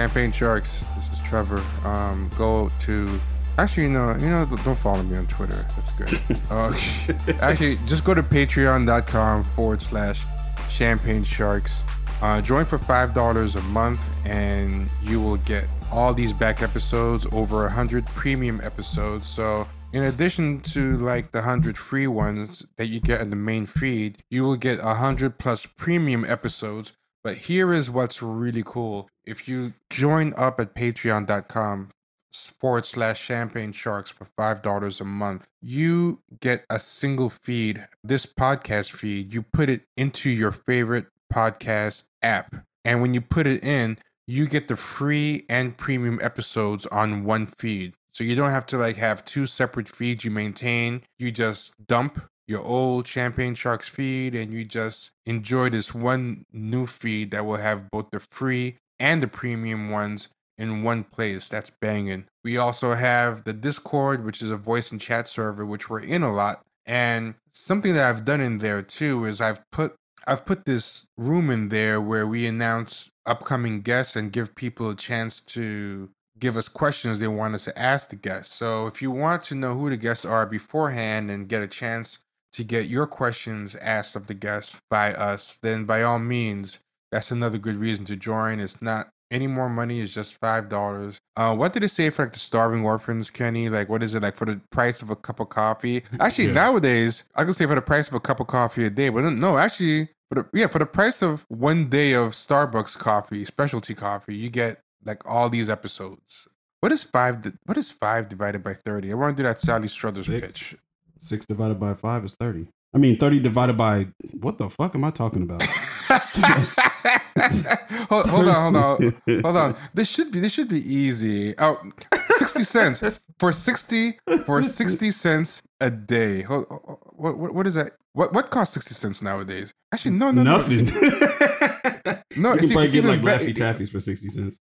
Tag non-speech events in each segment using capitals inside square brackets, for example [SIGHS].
Champagne Sharks. This is Trevor. Um, go to. Actually, no, you know, don't follow me on Twitter. That's good. [LAUGHS] uh, [LAUGHS] actually, just go to patreon.com forward slash champagne sharks. Uh, join for $5 a month, and you will get all these back episodes, over a 100 premium episodes. So, in addition to like the 100 free ones that you get in the main feed, you will get 100 plus premium episodes. But here is what's really cool. If you join up at patreon.com forward slash champagne sharks for $5 a month, you get a single feed, this podcast feed. You put it into your favorite podcast app. And when you put it in, you get the free and premium episodes on one feed. So you don't have to like have two separate feeds you maintain. You just dump your old Champagne Sharks feed and you just enjoy this one new feed that will have both the free and the premium ones in one place. That's banging. We also have the Discord, which is a voice and chat server, which we're in a lot. And something that I've done in there too is I've put I've put this room in there where we announce upcoming guests and give people a chance to give us questions they want us to ask the guests. So if you want to know who the guests are beforehand and get a chance to get your questions asked of the guests by us, then by all means, that's another good reason to join. It's not any more money, it's just five dollars. Uh, what did it say for like the starving orphans, Kenny? Like what is it like for the price of a cup of coffee? [LAUGHS] Actually, yeah. nowadays I can say for the price of a cup of coffee a day, but no, actually, for the, yeah, for the price of one day of Starbucks coffee, specialty coffee, you get like all these episodes. What is five? What is five divided by thirty? I want to do that Sally Struthers Six. pitch. Six divided by five is thirty. I mean, thirty divided by what the fuck am I talking about? [LAUGHS] hold, hold, on, hold on, hold on. This should be this should be easy. Oh, 60 cents for 60 for 60 cents a day. Hold, what, what what is that? What what costs 60 cents nowadays? Actually, no, no, nothing. No, [LAUGHS] no you can probably get like Laffy Taffies for 60 cents.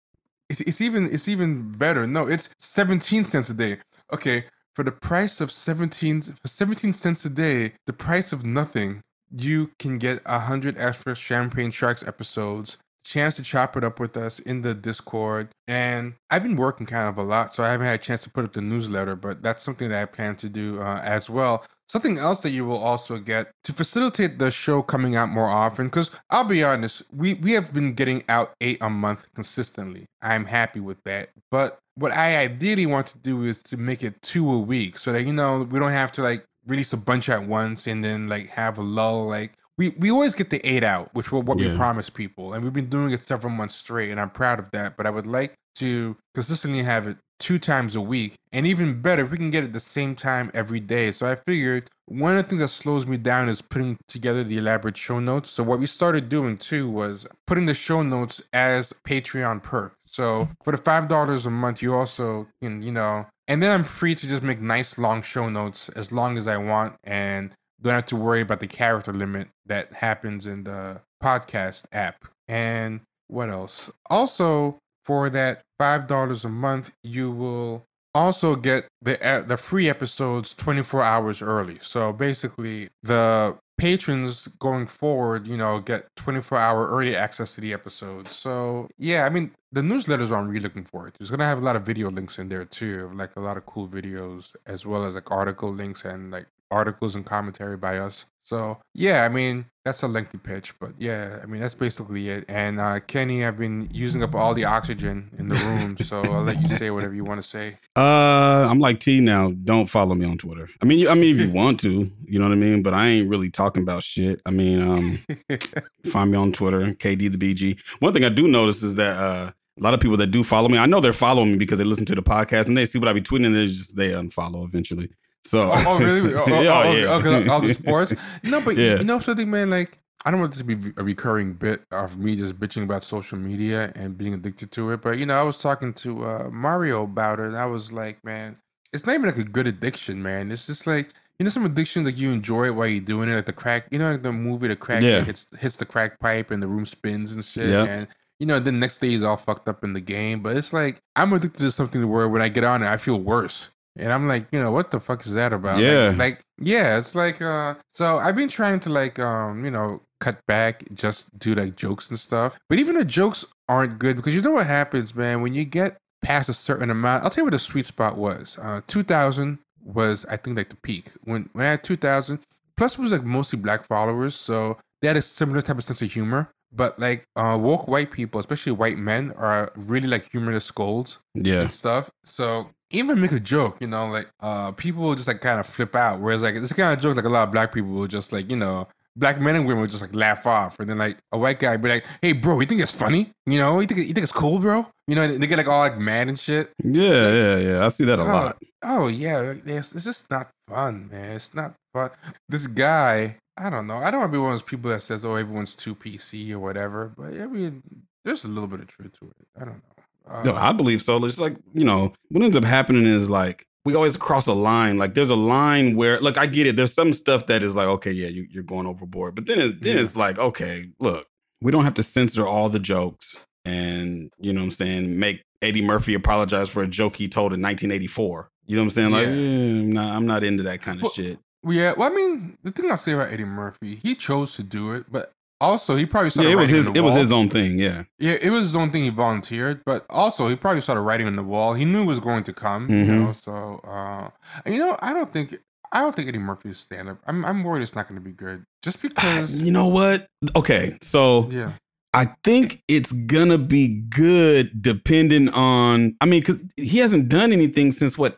It's, it's even it's even better. No, it's 17 cents a day. Okay, for the price of 17 for 17 cents a day, the price of nothing, you can get a hundred extra Champagne Sharks episodes, chance to chop it up with us in the Discord. And I've been working kind of a lot, so I haven't had a chance to put up the newsletter, but that's something that I plan to do uh, as well. Something else that you will also get to facilitate the show coming out more often, because I'll be honest, we, we have been getting out eight a month consistently. I'm happy with that. But what I ideally want to do is to make it two a week so that, you know, we don't have to like release a bunch at once and then like have a lull. Like we, we always get the eight out, which was what yeah. we promised people. And we've been doing it several months straight, and I'm proud of that. But I would like to consistently have it two times a week. And even better, if we can get it the same time every day. So I figured one of the things that slows me down is putting together the elaborate show notes. So what we started doing too was putting the show notes as Patreon perk. So for the five dollars a month, you also can, you know, and then I'm free to just make nice long show notes as long as I want and don't have to worry about the character limit that happens in the podcast app. And what else? Also, for that five dollars a month, you will also get the the free episodes 24 hours early. So basically, the patrons going forward, you know, get 24 hour early access to the episodes. So yeah, I mean, the newsletters I'm really looking forward to. It's gonna have a lot of video links in there too, like a lot of cool videos, as well as like article links and like articles and commentary by us. So yeah, I mean that's a lengthy pitch, but yeah, I mean that's basically it. And uh, Kenny, I've been using up all the oxygen in the room, [LAUGHS] so I'll let you say whatever you want to say. Uh, I'm like T now. Don't follow me on Twitter. I mean, I mean if you [LAUGHS] want to, you know what I mean. But I ain't really talking about shit. I mean, um, [LAUGHS] find me on Twitter, KD the BG. One thing I do notice is that uh, a lot of people that do follow me, I know they're following me because they listen to the podcast and they see what I be tweeting and they just they unfollow eventually. So oh, oh really? [LAUGHS] Oh, oh, yeah, oh, yeah. Okay, all the sports. [LAUGHS] No, but yeah. you know something, man. Like I don't want this to be a recurring bit of me just bitching about social media and being addicted to it. But you know, I was talking to uh, Mario about it, and I was like, man, it's not even like a good addiction, man. It's just like you know some addictions like you enjoy it while you're doing it, like the crack. You know, like the movie, the crack yeah. hits hits the crack pipe and the room spins and shit. Yeah. And you know, the next day he's all fucked up in the game. But it's like I'm addicted to something where when I get on it, I feel worse. And I'm like, you know, what the fuck is that about? Yeah. Like, like, yeah, it's like uh so I've been trying to like um, you know, cut back, just do like jokes and stuff. But even the jokes aren't good because you know what happens, man. When you get past a certain amount, I'll tell you what the sweet spot was. Uh, 2000 was I think like the peak when when I had 2000. Plus, it was like mostly black followers, so they had a similar type of sense of humor. But like uh, woke white people, especially white men, are really like humorless scolds Yeah. and stuff. So even make a joke, you know, like uh people just like kind of flip out. Whereas like it's kind of joke like a lot of black people will just like, you know, black men and women would just like laugh off. And then like a white guy be like, Hey bro, you think it's funny? You know, you think you think it's cool, bro? You know, and they get like all like mad and shit. Yeah, yeah, yeah. I see that a Oh, lot. Oh yeah, it's, it's just not fun, man. It's not fun. This guy, I don't know. I don't want to be one of those people that says, "Oh, everyone's too PC" or whatever. But I mean, there's a little bit of truth to it. I don't know. Uh, No, I believe so. It's like, you know, what ends up happening is like we always cross a line. Like there's a line where like I get it. There's some stuff that is like, okay, yeah, you, you're going overboard. But then it, then Yeah. it's like, okay, look, we don't have to censor all the jokes and you know what I'm saying, make Eddie Murphy apologize for a joke he told in 1984. You know what I'm saying? Like, Yeah. eh, I'm not I'm not into that kind of Well, shit. yeah. Well, I mean, the thing I'll say about Eddie Murphy, he chose to do it, but also he probably started. Yeah, it was writing his on the it was his own thing, yeah. Yeah, it was his own thing. He volunteered, but also he probably started writing on the wall. He knew it was going to come, you Mhm. know. So, uh, you know, I don't think I don't think Eddie Murphy's stand up. I'm I'm worried it's not going to be good, just because. You know what? Okay, so yeah, I think it's gonna be good depending on I mean, cause he hasn't done anything since what,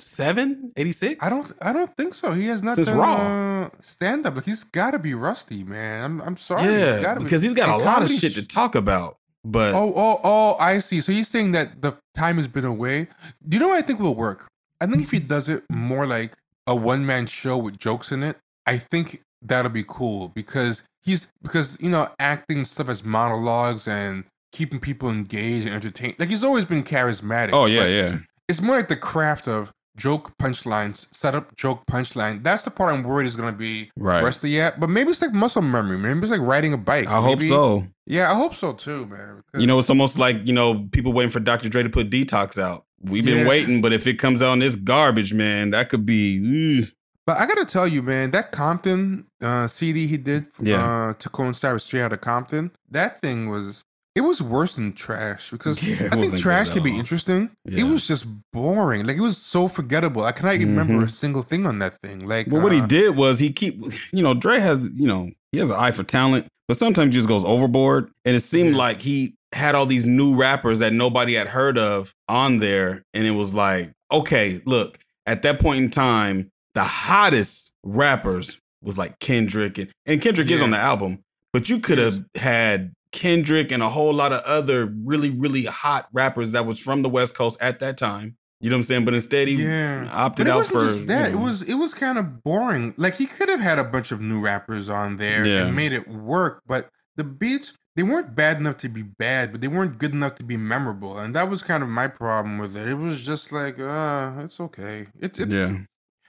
87, 86? I don't I don't think so. He has not Since done Raw. uh, stand up. Like he's got to be rusty, man. I'm I'm sorry. He's Yeah, gotta be- because he's got a lot of shit sh- to talk about. But Oh, oh, oh, I see. So he's saying that the time has been away. Do you know what I think will work? I think if he does it more like a one man show with jokes in it, I think that'll be cool because he's because you know acting stuff as monologues and keeping people engaged and entertained. Like he's always been charismatic. oh yeah, yeah. It's more like the craft of joke punchlines, set up joke punchline. That's the part I'm worried is gonna be Right. rusty at. But maybe it's like muscle memory. Maybe it's like riding a bike. I hope so. Yeah, I hope so too, man. You know, it's almost like, you know, people waiting for Dr. Dre to put detox out. We've been Yeah. waiting, but if it comes out on this garbage, man, that could be ugh. But I gotta tell you, man, that Compton uh, CD he did Yeah. uh, to coincide with Straight Outta Compton, that thing was it was worse than trash because [LAUGHS] Yeah, I think trash can be interesting. Yeah. It was just boring. Like it was so forgettable. I cannot even remember a single thing on that thing. Like, Well, what he uh, did was he keep, [SIGHS] you know, Dre has, you know, he has an eye for talent, but sometimes he just goes overboard. And it seemed Yeah. like he had all these new rappers that nobody had heard of on there. And it was like, okay, look, at that point in time, the hottest rappers was like Kendrick. And, and Kendrick is on the album, but you could have had Kendrick and a whole lot of other really, really hot rappers that was from the West Coast at that time. You know what I'm saying? But instead, he Yeah. opted But it out wasn't for just that. you It was it was kind of boring. Like he could have had a bunch of new rappers on there Yeah. and made it work, but the beats they weren't bad enough to be bad, but they weren't good enough to be memorable. And that was kind of my problem with it. It was just like, uh, it's okay. It's it's yeah.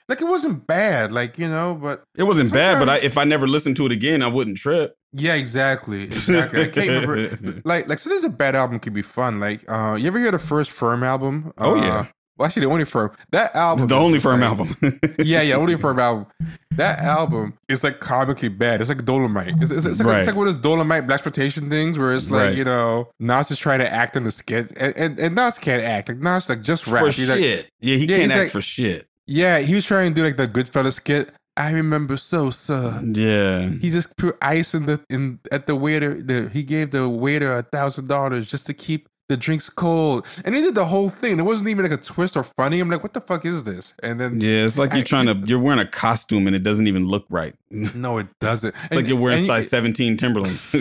Like it wasn't bad, like you know, but It wasn't bad, but I, if I never listened to it again, I wouldn't trip. yeah, exactly, exactly. I can't remember. [LAUGHS] Like, like so, this is a bad album could be fun. Like, uh, you ever hear the first Firm album? Oh, Uh, yeah. Well, actually, the only Firm that album. the only firm like- album. yeah, yeah, only [LAUGHS] Firm album. That album is like comically bad. It's like Dolomite. It's, it's, it's like, Right. it's like one of those Dolomite black exploitation things where it's like Right. you know Nas is trying to act in the skit, and and, and Nas can't act. Like Nas like just rap. for He's shit. like, yeah, he Yeah, can't act like- for shit. Yeah, he was trying to do like the Goodfellas skit. I remember so, Sosa. Yeah. He just put ice in the in at the waiter. The he gave the waiter a thousand dollars just to keep the drinks cold, and he did the whole thing. It wasn't even like a twist or funny. I'm like, what the fuck is this? And then Yeah, it's like I- you're trying to [LAUGHS] you're wearing a costume and it doesn't even look right. No, it doesn't. like you're wearing and- size 17 Timberlands. [LAUGHS]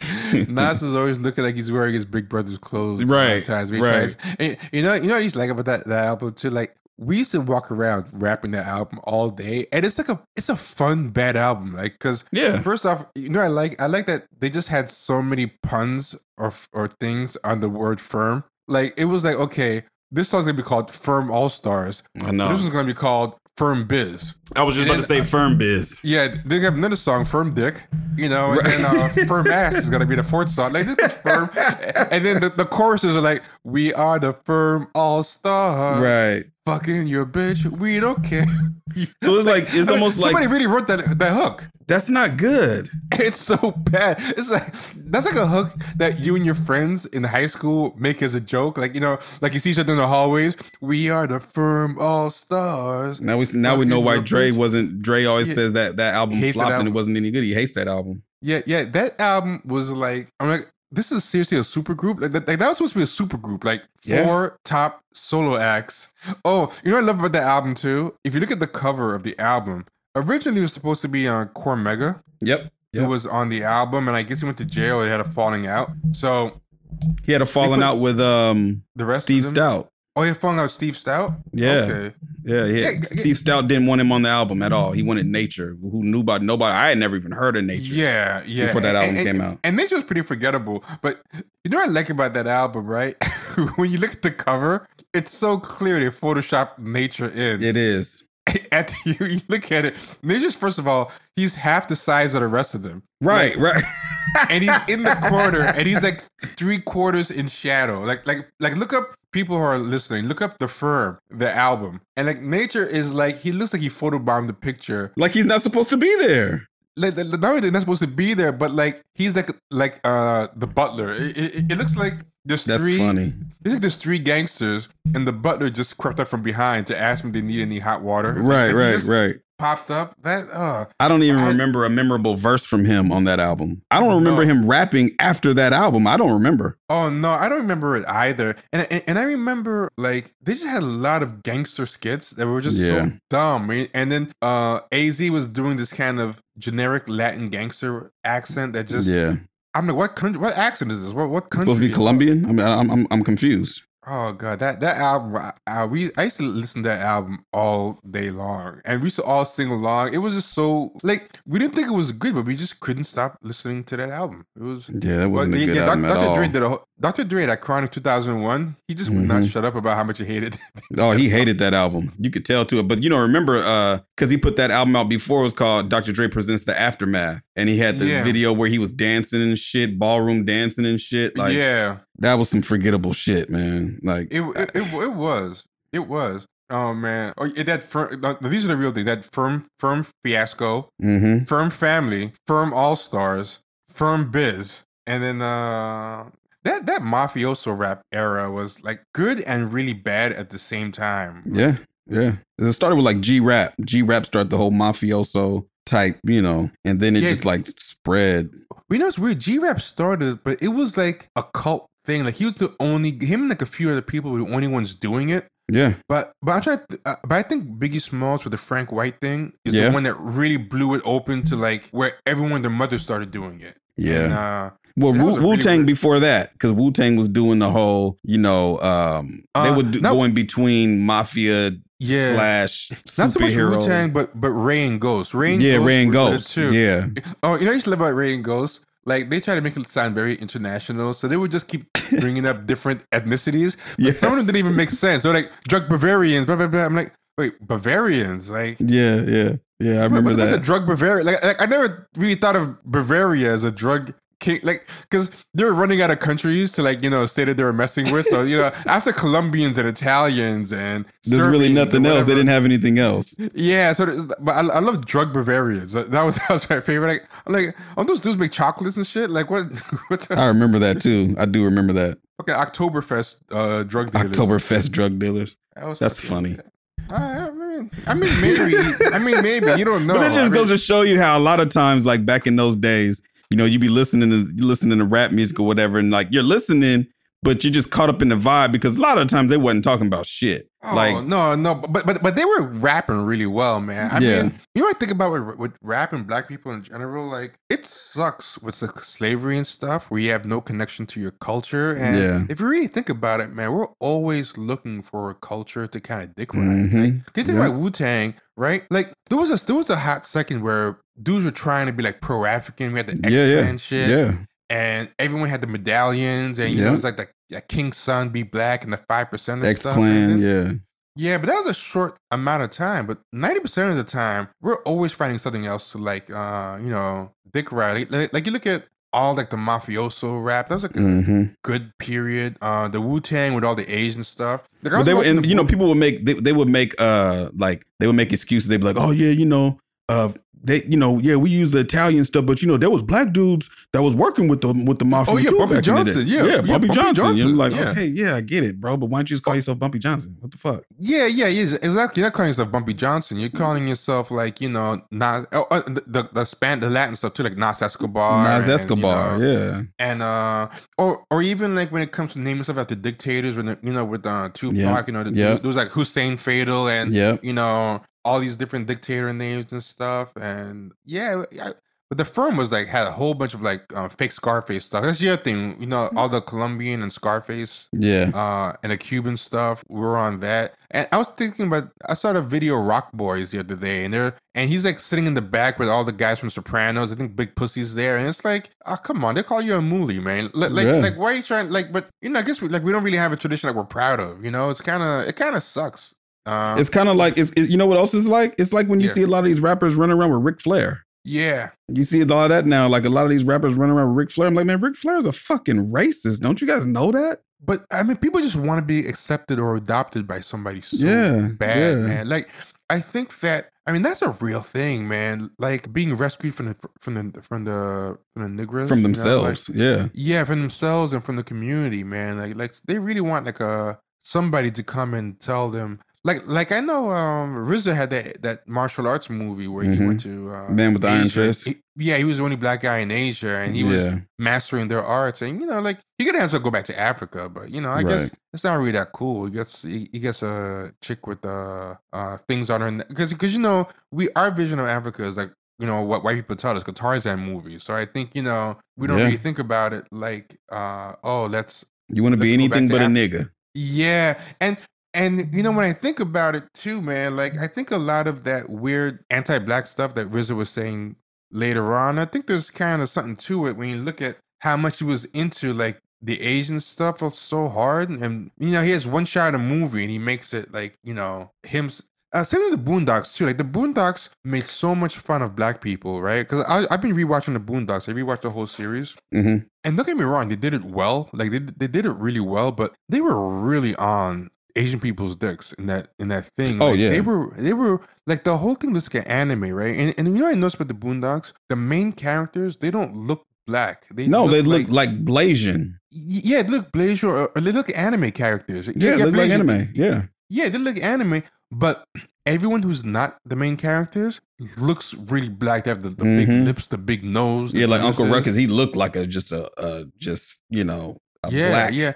[LAUGHS] Nas is always looking like he's wearing his big brother's clothes. Right, Times. Right. and you know, you know what he's like about that, that album too. Like we used to walk around rapping that album all day, and it's like a it's a fun bad album. Like because yeah. First off, you know I like I like that they just had so many puns or or things on the word firm. Like it was like okay, this song's gonna be called Firm All Stars. I know. This one's gonna be called Firm Biz. I was just and about to say firm biz. Yeah, they have another song, Firm Dick. You know, and then uh, Firm Ass is gonna be the fourth song. Like this is firm, [LAUGHS] and then the, the choruses are like, "We are the Firm All Stars." Right. Fucking your bitch, we don't care. So it's like it's I mean, almost like somebody really wrote that that hook. That's not good. [LAUGHS] It's so bad. It's like that's like a hook that you and your friends in high school make as a joke. Like you know, like you see each other in the hallways. We are the firm all stars. Now we now we know why the Dre bitch. wasn't. Dre always Yeah. says that that album He hates that flopped and it wasn't any good. He hates that album. Yeah, yeah. That album was like I'm like this is seriously a super group. Like, that- like that was supposed to be a super group. Like Yeah. four top solo acts. Oh, you know what I love about that album too? If you look at the cover of the album, originally it was supposed to be on Cormega. Yep. Yep. was on the album, and I guess he went to jail. They had a falling out. So He had a falling out with um the rest Steve Stoute. Oh, he had falling out with Steve Stoute. Yeah. Okay. Yeah, yeah. Yeah. Steve Stoute didn't want him on the album at all. He wanted Nature, who knew about nobody. I had never even heard of Nature. Yeah, yeah. Before that album and- came and- out. And Nature's pretty forgettable. But you know what I like about that album, right? [LAUGHS] when you look at the cover, it's so clear they photoshopped Nature in. It is. [LAUGHS] At you, [LAUGHS] you look at it. Nature's first of all, he's half the size of the rest of them. Right, right. [LAUGHS] and he's in the corner and he's like three quarters in shadow. Like like like look up people who are listening, look up the firm, the album. And like nature is like he looks like he photobombed the picture. like he's not supposed to be there. Like not only they're not supposed to be there, but like he's like like uh the butler. It, it, it looks like there's That's three funny. it's like there's three gangsters and the butler just crept up from behind to ask them if they need any hot water. Right, Like, right, just right. Popped up. That uh I don't even I- remember a memorable verse from him on that album. I don't remember No. him rapping after that album. I don't remember. Oh no, I don't remember it either. And and, and I remember like they just had a lot of gangster skits that were just Yeah. so dumb. And then uh AZ was doing this kind of generic Latin gangster accent that just yeah. I'm like, what country? What accent is this? What what It's supposed to be Colombian. I mean, I'm I'm, I'm confused. Oh god, that that album. I, I, we I used to listen to that album all day long, and we used to all sing along. It was just so like we didn't think it was good, but we just couldn't stop listening to that album. It was. Yeah, that wasn't a good yeah, album Doc- at Dr. all. Dre did a whole- Dr. Dre at Chronic 2001. He just would not Mhm. shut up about how much he hated. [LAUGHS] Oh, he hated that album. You could tell to it. But you know, remember, uh, because he put that album out before it was called Dr. Dre Presents the Aftermath. And he had the Yeah. video where he was dancing and shit, ballroom dancing and shit. Like yeah, that was some forgettable shit, man. Like it, it it it was it was. Oh man, oh that firm. These are the real things. That firm firm fiasco, hmm firm family, firm all stars, firm biz, and then uh that that mafioso rap era was like good and really bad at the same time. Yeah, yeah. It started with like G Rap. G Rap started the whole mafioso type, you know, and then it Yeah. just like spread. We know it's weird. G Rap started, but it was like a cult thing. Like he was the only him and like a few other people were the only ones doing it. Yeah, But but I'm trying. Uh, but I think Biggie Smalls with the Frank White thing is Yeah. the one that really blew it open to like where everyone their mother started doing it. yeah. And, uh, Well, That was a Wu Tang before that, because Wu Tang was doing the whole, you know, um, they Uh, would do, not- go in between mafia yeah. slash Not so much Wu Tang, but but Ray and Ghost. Ray and yeah, Ghost Ray and Ghost. too. Yeah, Oh, you know, I used to love about Ray and Ghost. Like they try to make it sound very international, so they would just keep bringing up different ethnicities. But Yes. some of them didn't even make sense. They're like drug Bavarians, blah blah blah. I'm like, wait, Bavarians? Like, yeah, yeah, yeah. I remember what- what's that. a drug Bavaria? Like, like, I never really thought of Bavaria as a drug king. Like, because they were running out of countries to like you know say that they were messing with. So you know, [LAUGHS] after Colombians and Italians and There's really nothing else. They didn't have anything else. yeah, so but I, I love drug Bavarians. That was [LAUGHS] that was my favorite. Like, I'm like, all those dudes make chocolates and shit. Like, what? [LAUGHS] what the, I remember that too. I do remember that. okay, Oktoberfest uh, drug dealers. Oktoberfest drug dealers. That That's funny. I, I mean, I mean, maybe. I mean, maybe you don't know. but it I just mean, goes to show you how a lot of times, like back in those days, you know, you be listening to listening to rap music or whatever, and like you're listening, but you're just caught up in the vibe because a lot of times they wasn't talking about shit. Oh like no, no, but but but they were rapping really well, man. I Yeah. mean, you know I think about with, with rap and black people in general? Like, it sucks with the slavery and stuff where you have no connection to your culture. And Yeah. if you really think about it, man, we're always looking for a culture to kind of dick ride. Mhm. Like, you think Yeah. about Wu Tang, right? Like, there was a there was a hot second where dudes were trying to be like pro African. We had the X yeah, yeah, shit yeah, and everyone had the medallions, and you Yeah. know, it was like the, the King's Son be black and the five percent X stuff. Clan, yeah, yeah, but that was a short amount of time. But ninety percent of the time, we're always finding something else to like, uh, you know, dick Riley. Like, like you look at all like the mafioso rap. That was like a hmm good period. Uh, the Wu Tang with all the Asian stuff. Like, But they watching and the you know, people would make they, they would make uh like they would make excuses. They'd be like, oh yeah, you know, uh, they, you know, yeah, we use the Italian stuff, but you know, there was black dudes that was working with the with the mafia. Oh, yeah, too Bumpy back in the day. Johnson, yeah. yeah, Yeah, Bumpy, Bumpy Johnson. Johnson, You're like, yeah. okay, yeah, I get it, bro, but why don't you just call yourself Bumpy Johnson? What the fuck? Yeah, yeah, yeah, exactly. You're not calling yourself Bumpy Johnson. You're calling yourself like you know, Nas, oh, uh, the the the, span, the Latin stuff too, like Nas Escobar, Nas and, you Escobar, know, yeah, and uh, or or even like when it comes to naming stuff after dictators, when you know with uh Tupac, Yeah, you know, the, there was like Hussein Fatal and yeah, you know all these different dictator names and stuff, and yeah. I, but the firm was like had a whole bunch of like uh, fake Scarface stuff. That's the other thing, you know, all the Colombian and Scarface yeah. uh and the Cuban stuff. We were on that. And I was thinking about I saw the video Rock Boys the other day and they're and he's like sitting in the back with all the guys from Sopranos. I think Big Pussy's there. And it's like, oh come on, they call you a mooly, man. Like like, Yeah. like why are you trying like but you know, I guess we like we don't really have a tradition that we're proud of, you know? It's kinda it kinda sucks. Uh, It's kind of like it's, it, you know what else is like? It's like when you Yeah. see a lot of these rappers running around with Ric Flair. yeah. You see a lot of that now. Like a lot of these rappers running around with Ric Flair. I'm like, man, Ric Flair is a fucking racist. Don't you guys know that? But I mean, people just want to be accepted or adopted by somebody so Yeah, bad, yeah. man. Like, I think that I mean that's a real thing, man. Like being rescued from the from the from the from the niggers From you know, like- themselves. yeah. yeah, from themselves and from the community, man. Like, like they really want like a somebody to come and tell them. Like, like I know um RZA had that that martial arts movie where he Mhm. went to uh, Man with the Iron Asia. Fist. He- yeah, he was the only black guy in Asia, and he was yeah. mastering their arts. And you know, like he could have to go back to Africa, but you know, I guess it's not really that cool. He gets he, he gets a chick with uh uh things on her because because you know we our vision of Africa is like you know what white people tell us, Tarzan movies. So I think you know we don't Yeah. really think about it like uh oh let's You want to be Let's go back anything but a nigga. yeah, and and you know when I think about it too, man, like I think a lot of that weird anti-black stuff that RZA was saying later on, I think there's kind of something to it when you look at how much he was into like the Asian stuff was so hard, and you know he has one shot in a movie and he makes it like you know him. Uh, same with the Boondocks too. Like the Boondocks made so much fun of black people, right? Because I've been rewatching the Boondocks. I rewatched the whole series. hmm And don't get me wrong, they did it well. Like they they did it really well, but they were really on Asian people's dicks in that in that thing. Oh, Like, yeah. they were they were like the whole thing looks like an anime, right? And and you know what I noticed with the Boondocks, the main characters they don't look black. They No, they look like, like Blasian. Yeah, they look Blasian or, or they look anime characters. Yeah, they look like anime. Yeah. Yeah, they look anime, but everyone who's not the main characters looks really black. They have the, the big Mhm. lips, the big nose. the Yeah, like Uncle. Ruckus, he looked like a just a, a just, you know, a yeah, black. yeah.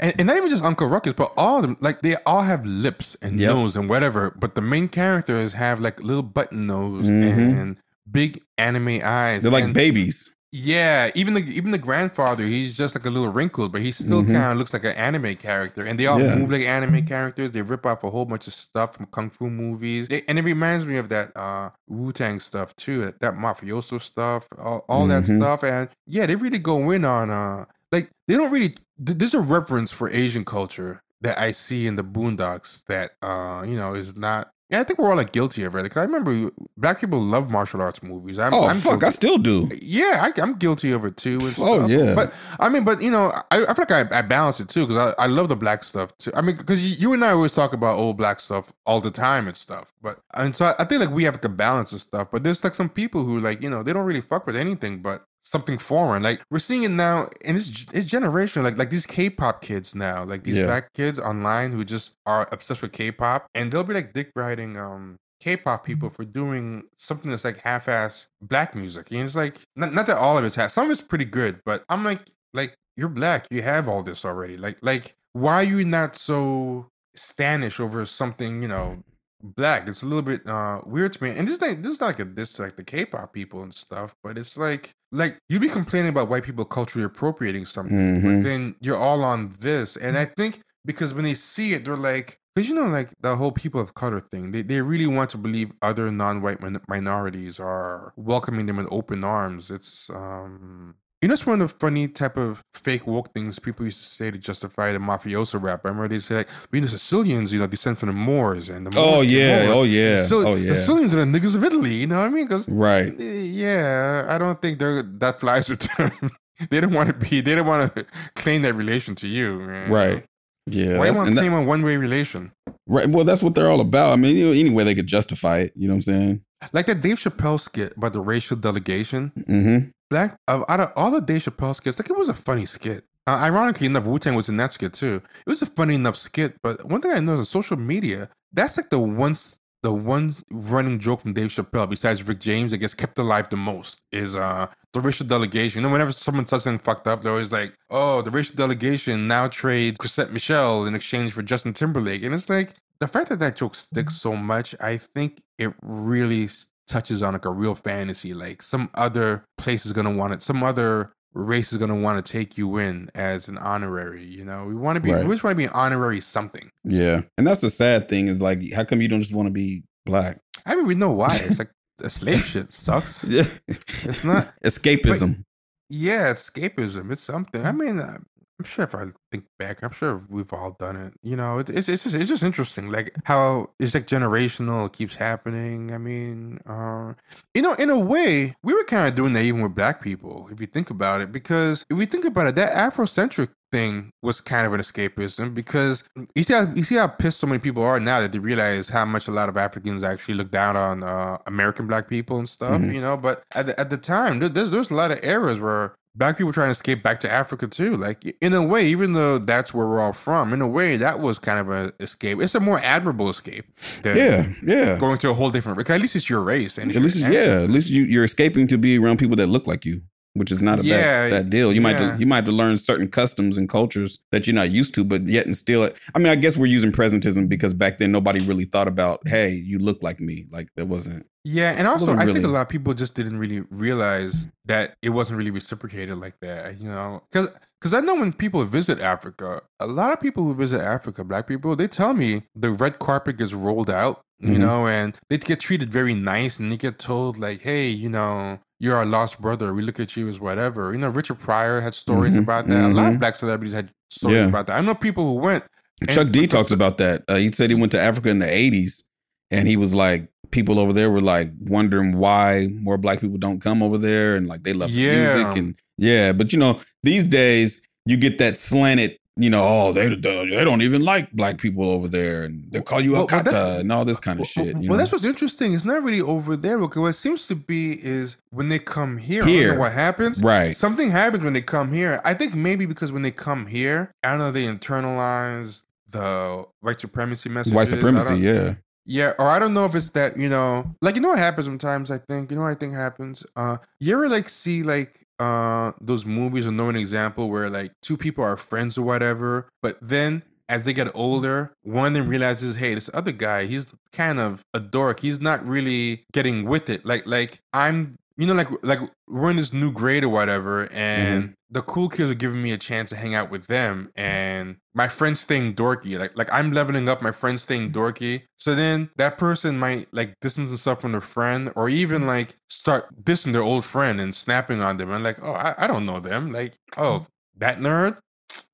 And, and not even just Uncle Ruckus, but all of them, like they all have lips and Yep. nose and whatever. But the main characters have like little button nose Mhm. and big anime eyes. They're like and, babies. yeah, even the even the grandfather, he's just like a little wrinkled, but he still Mhm. kind of looks like an anime character. And they all Yeah. move like anime characters. They rip off a whole bunch of stuff from kung fu movies. They- and it reminds me of that uh Wu Tang stuff too, that, that mafioso stuff, all, all that Mhm. stuff. And yeah, they really go in on uh like they don't really. Th- There's a reference for Asian culture that I see in the Boondocks that uh you know is not. Yeah, I think we're all like guilty of it. Like I remember black people love martial arts movies. I'm, Oh I'm fuck, guilty- I still do. yeah, I, I'm guilty of it too. And Oh, yeah. but I mean, but you know, I, I feel like I, I balance it too because I, I love the black stuff too. I mean, because you, you and I always talk about old black stuff all the time and stuff. But and so I, I think like we have a balance of stuff. But there's like some people who like you know they don't really fuck with anything but something foreign. Like we're seeing it now, and it's it's generation like like these K-pop kids now, like these Yeah. black kids online who just are obsessed with K-pop, and they'll be like dick riding um K-pop people for doing something that's like half-ass black music. And it's like not, not that all of it's half. Some of it's pretty good, but I'm like like you're black. You have all this already. Like like why are you not so stanish over something you know black? It's a little bit uh weird to me. And this is like this is not like a this like the K-pop people and stuff, but it's like like you'd be complaining about white people culturally appropriating something, Mhm. but then you're all on this. And I think because when they see it, they're like, because you know, like the whole people of color thing, they, they really want to believe other non-white min- minorities are welcoming them in open arms. It's um, you know, it's one of the funny type of fake woke things people used to say to justify the mafioso rap. I remember they said, like, we the Sicilians, you know, descend from the Moors, and the Moors Oh yeah, oh yeah, Sicil- oh The yeah. Sicilians are the niggas of Italy, you know what I mean? Because Right. yeah, I don't think they're that flies with them. [LAUGHS] they don't want to be. They don't want to [LAUGHS] claim that relation to you, man. Right. Yeah. Why want to that- claim a one way relation? right. Well, that's what they're all about. I mean, you know, any way they could justify it. You know what I'm saying? like that Dave Chappelle skit about the racial delegation. Mm-hmm. Black uh, out of all the Dave Chappelle skits, like it was a funny skit. Uh, ironically enough, Wu Tang was in that skit too. It was a funny enough skit, but one thing I noticed on social media, that's like the one the one running joke from Dave Chappelle, besides Rick James, that gets kept alive the most is uh the racial delegation. You know, whenever someone says something fucked up, they're always like, "Oh, the racial delegation now trades Chrisette Michele in exchange for Justin Timberlake," and it's like the fact that that joke sticks so much. I think it really touches on like a real fantasy. Like some other place is gonna want it. Some other race is gonna want to take you in as an honorary. You know, we want to be. Right. We just want to be an honorary something. Yeah, and that's the sad thing is like, how come you don't just want to be black? I mean, we know why. It's like [LAUGHS] the slave shit sucks. Yeah, It's not. [LAUGHS] escapism. Yeah, escapism. It's something. I mean, uh, I'm sure if I think back, I'm sure we've all done it. You know, it, it's it's just it's just interesting, like how it's like generational. It keeps happening. I mean, uh, you know, in a way, we were kind of doing that even with black people, if you think about it. Because if we think about it, that Afrocentric thing was kind of an escapism because you see how you see how pissed so many people are now that they realize how much a lot of Africans actually look down on uh, American black people and stuff, Mhm. you know. But at the, at the time, there's there's a lot of eras where black people trying to escape back to Africa too. Like in a way, even though that's where we're all from, in a way that was kind of an escape. It's a more admirable escape than Yeah, yeah. going to a whole different. Because at least it's your race and it's At least, yeah. At least you, you're escaping to be around people that look like you, which is not a Yeah, bad, bad deal. You might yeah. have, you might have to learn certain customs and cultures that you're not used to, but yet instill it. I mean, I guess we're using presentism because back then nobody really thought about, hey, you look like me. Like there wasn't. Yeah, and also I think a lot of people just didn't really realize that it wasn't really reciprocated like that. You know, because because I know when people visit Africa, a lot of people who visit Africa, black people, they tell me the red carpet gets rolled out. You Mhm. know, and they get treated very nice, and they get told like, "Hey, you know, you're our lost brother. We look at you as whatever." You know, Richard Pryor had stories Mhm, about that. A lot of mhm. black celebrities had stories Yeah. about that. I know people who went. Chuck D talks about that. Uh, he said he went to Africa in the 80s and he was like, people over there were like wondering why more black people don't come over there and like they love Yeah. music and yeah. But you know, these days you get that slanted, you know, oh, they, they don't even like black people over there and they call you Well, a well, kata and all this kind of Well, shit. well, know? that's what's interesting. It's not really over there because what seems to be is when they come here, Here. what happens. right. Something happens when they come here. I think maybe because when they come here, I don't know, they internalize the white supremacy message. White supremacy, yeah. Yeah, or I don't know if it's that, you know, like you know what happens sometimes, I think. You know what I think happens? Uh you ever like see like uh those movies or know an example where like two people are friends or whatever, but then as they get older, one of them realizes, hey, this other guy, he's kind of a dork. He's not really getting with it. Like like I'm you know, like like we're in this new grade or whatever, mm-hmm. and the cool kids are giving me a chance to hang out with them, and my friend's staying dorky. Like like I'm leveling up, my friend's staying dorky. So then that person might like distance themselves from their friend, or even like start dissing their old friend and snapping on them. And like, oh, I, I don't know them. Like, oh, mm. that nerd.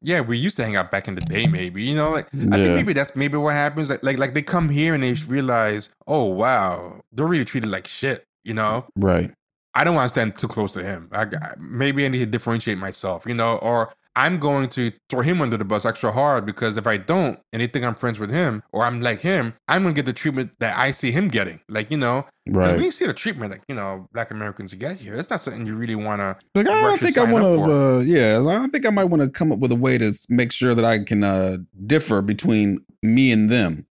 Yeah, we used to hang out back in the day, maybe. You know, like I think maybe that's maybe what happens. Like like like they come here and they realize, oh wow, they're really treated like shit. You know, Right. I don't want to stand too close to him. I, maybe I need to differentiate myself, you know, or I'm going to throw him under the bus extra hard because if I don't and they think I'm friends with him or I'm like him, I'm going to get the treatment that I see him getting. Like, you know, Right. you see the treatment that, you know, black Americans get here, it's not something you really want to. Like I don't think I wanna Uh, yeah, I think I might want to come up with a way to make sure that I can uh, differ between me and them.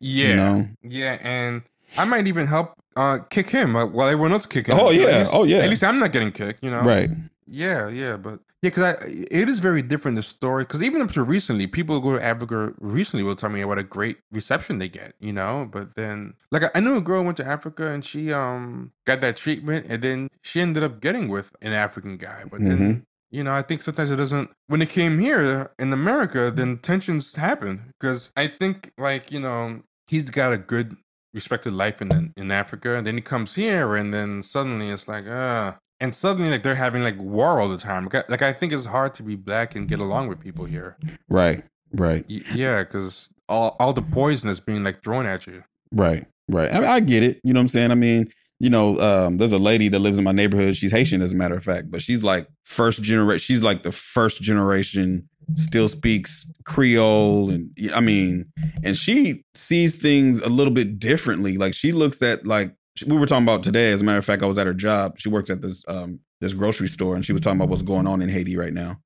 Yeah. You know? Yeah. And I might even help uh, kick him uh, while everyone else kicking Oh, him. Yeah. least- Oh, yeah. At least I'm not getting kicked, you know? Right. Yeah, yeah, but yeah, because it is very different the story. Because even up to recently, people who go to Africa recently will tell me what a great reception they get, you know. But then, like I, I knew a girl went to Africa and she um got that treatment, and then she ended up getting with an African guy. But then, Mhm. you know, I think sometimes it doesn't. When it came here in America, then tensions happen because I think like you know he's got a good respected life in in Africa, and then he comes here, and then suddenly it's like ah and suddenly like they're having like war all the time. Like, I- like I think it's hard to be black and get along with people here. Right. Right. Y- yeah, because all all the poison is being like thrown at you. Right, right. I, mean, I get it. You know what I'm saying? I mean, you know, um, there's a lady that lives in my neighborhood. She's Haitian, as a matter of fact, but she's like first generation. She's like the first generation, still speaks Creole, and I mean, and she sees things a little bit differently. Like she looks at like we were talking about today. As a matter of fact, I was at her job. She works at this um this grocery store, and she was talking about what's going on in Haiti right now.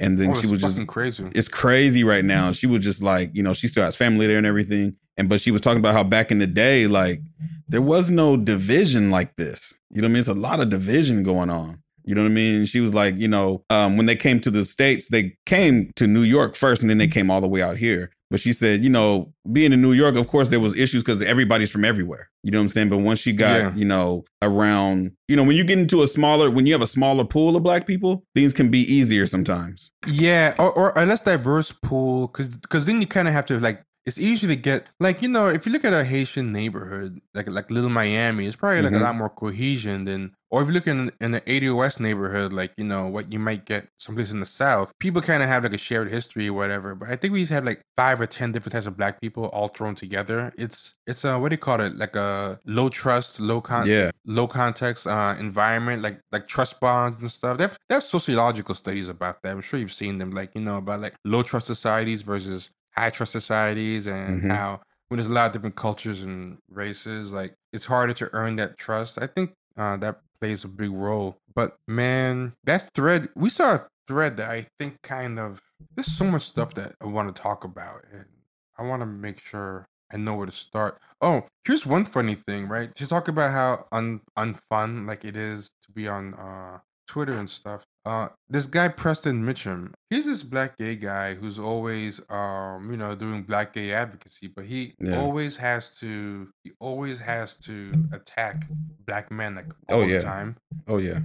And then Oh, she was just crazy. it's crazy right now. She was just like, you know, she still has family there and everything. And but she was talking about how back in the day, like there was no division like this. You know what I mean? It's a lot of division going on. You know what I mean? She was like, you know, um, when they came to the States, they came to New York first and then they came all the way out here. But she said, you know, being in New York, of course, there was issues because everybody's from everywhere. You know what I'm saying? But once she got, Yeah. you know, around, you know, when you get into a smaller, when you have a smaller pool of black people, things can be easier sometimes. Yeah, or, or a less diverse pool, because because then you kind of have to like. It's easy to get like you know if you look at a Haitian neighborhood like like Little Miami, it's probably like Mhm. a lot more cohesion than. Or if you look in in the 80 West neighborhood, like you know what you might get someplace in the South, people kind of have like a shared history or whatever. But I think we just have like five or ten different types of black people all thrown together. It's it's a what do you call it? Like a low trust, low con Yeah. low context uh, environment, like like trust bonds and stuff. They have sociological studies about that. I'm sure you've seen them, like you know about like low trust societies versus high trust societies, and Mhm. how when there's a lot of different cultures and races, like it's harder to earn that trust. I think uh, that plays a big role. But man, that thread we saw a thread that I think kind of there's so much stuff that I want to talk about, and I want to make sure I know where to start. Oh, here's one funny thing, right? To talk about how un unfun like it is to be on uh Twitter and stuff. Uh this guy Preston Mitchum, he's this black gay guy who's always um, you know, doing black gay advocacy, but he Yeah. always has to he always has to attack black men like all Oh, the yeah. time. Oh yeah.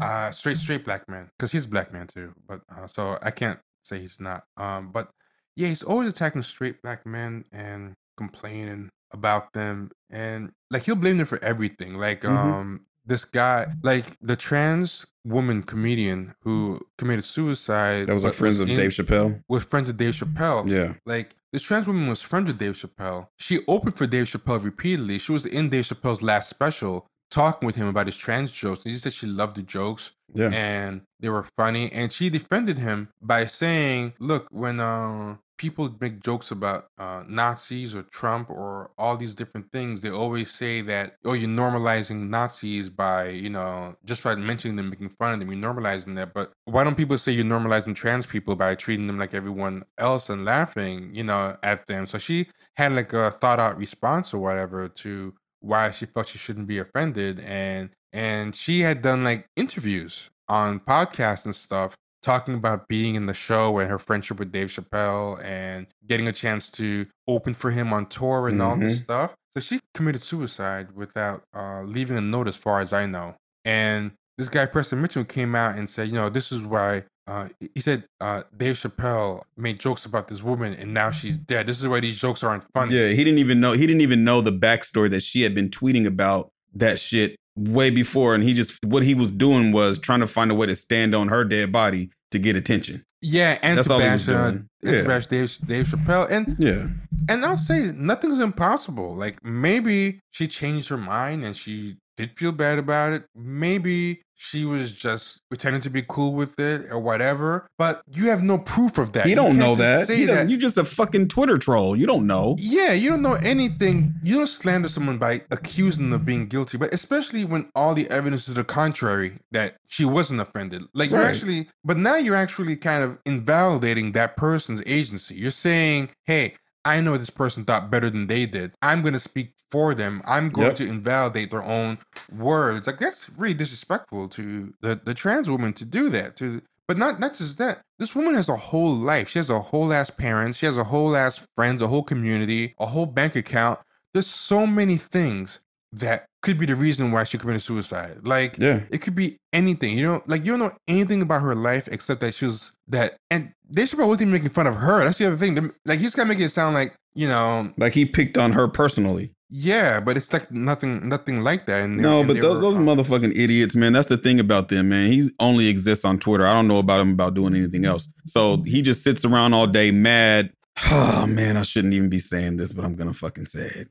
Uh straight straight black man because he's a black man too. But uh, so I can't say he's not. Um, but yeah, he's always attacking straight black men and complaining about them, and like he'll blame them for everything. Like Mhm. um, this guy, like the trans woman comedian who committed suicide. That was a but friends of in- Dave Chappelle. Was friends of Dave Chappelle. Yeah. Like this trans woman was friends with Dave Chappelle. She opened for Dave Chappelle repeatedly. She was in Dave Chappelle's last special talking with him about his trans jokes. She said she loved the jokes Yeah. and they were funny. And she defended him by saying, "Look, when uh, people make jokes about uh, Nazis or Trump or all these different things, they always say that oh, you're normalizing Nazis by you know just by mentioning them, making fun of them, you're normalizing that. But why don't people say you're normalizing trans people by treating them like everyone else and laughing, you know, at them?" So she had like a thought out response or whatever to why she felt she shouldn't be offended and and she had done like interviews on podcasts and stuff talking about being in the show and her friendship with Dave Chappelle and getting a chance to open for him on tour and all this stuff. So she committed suicide without uh, leaving a note, as far as I know. And this guy Preston Mitchum came out and said, you know, this is why. Uh, he said uh, Dave Chappelle made jokes about this woman and now she's dead. This is why these jokes aren't funny. Yeah, he didn't even know he didn't even know the backstory that she had been tweeting about that shit way before. And he just what he was doing was trying to find a way to stand on her dead body to get attention. Yeah, and That's to all he was bash, uh, doing. to Yeah. bash Dave, Dave Chappelle, and Yeah. and I'll say nothing's impossible. Like maybe she changed her mind and she did feel bad about it. Maybe she was just pretending to be cool with it or whatever. But you have no proof of that. He You don't can't know that. He that. you just a fucking Twitter troll. You don't know. Yeah, you don't know anything. You don't slander someone by accusing them of being guilty, but especially when all the evidence is the contrary that she wasn't offended. Like you're actually, but now you're actually kind of invalidating that person's agency. You're saying, hey, I know this person thought better than they did. I'm going to speak for them. I'm going Yep. to invalidate their own words. Like that's really disrespectful to the, the trans woman to do that. To but not not just that. This woman has a whole life. She has a whole ass parents. She has a whole ass friends, a whole community, a whole bank account. There's so many things that could be the reason why she committed suicide. Like Yeah. it could be anything. You know, like you don't know anything about her life except that she was that. And they should probably making fun of her. That's the other thing. Like he's kind of making it sound like you know, Like he picked on her personally. yeah, but it's like nothing, nothing like that. And No, and but those were, those uh, motherfucking idiots, man. That's the thing about them, man. He only exists on Twitter. I don't know about him about doing anything else. So he just sits around all day mad. [SIGHS] Oh man, I shouldn't even be saying this, but I'm gonna fucking say it.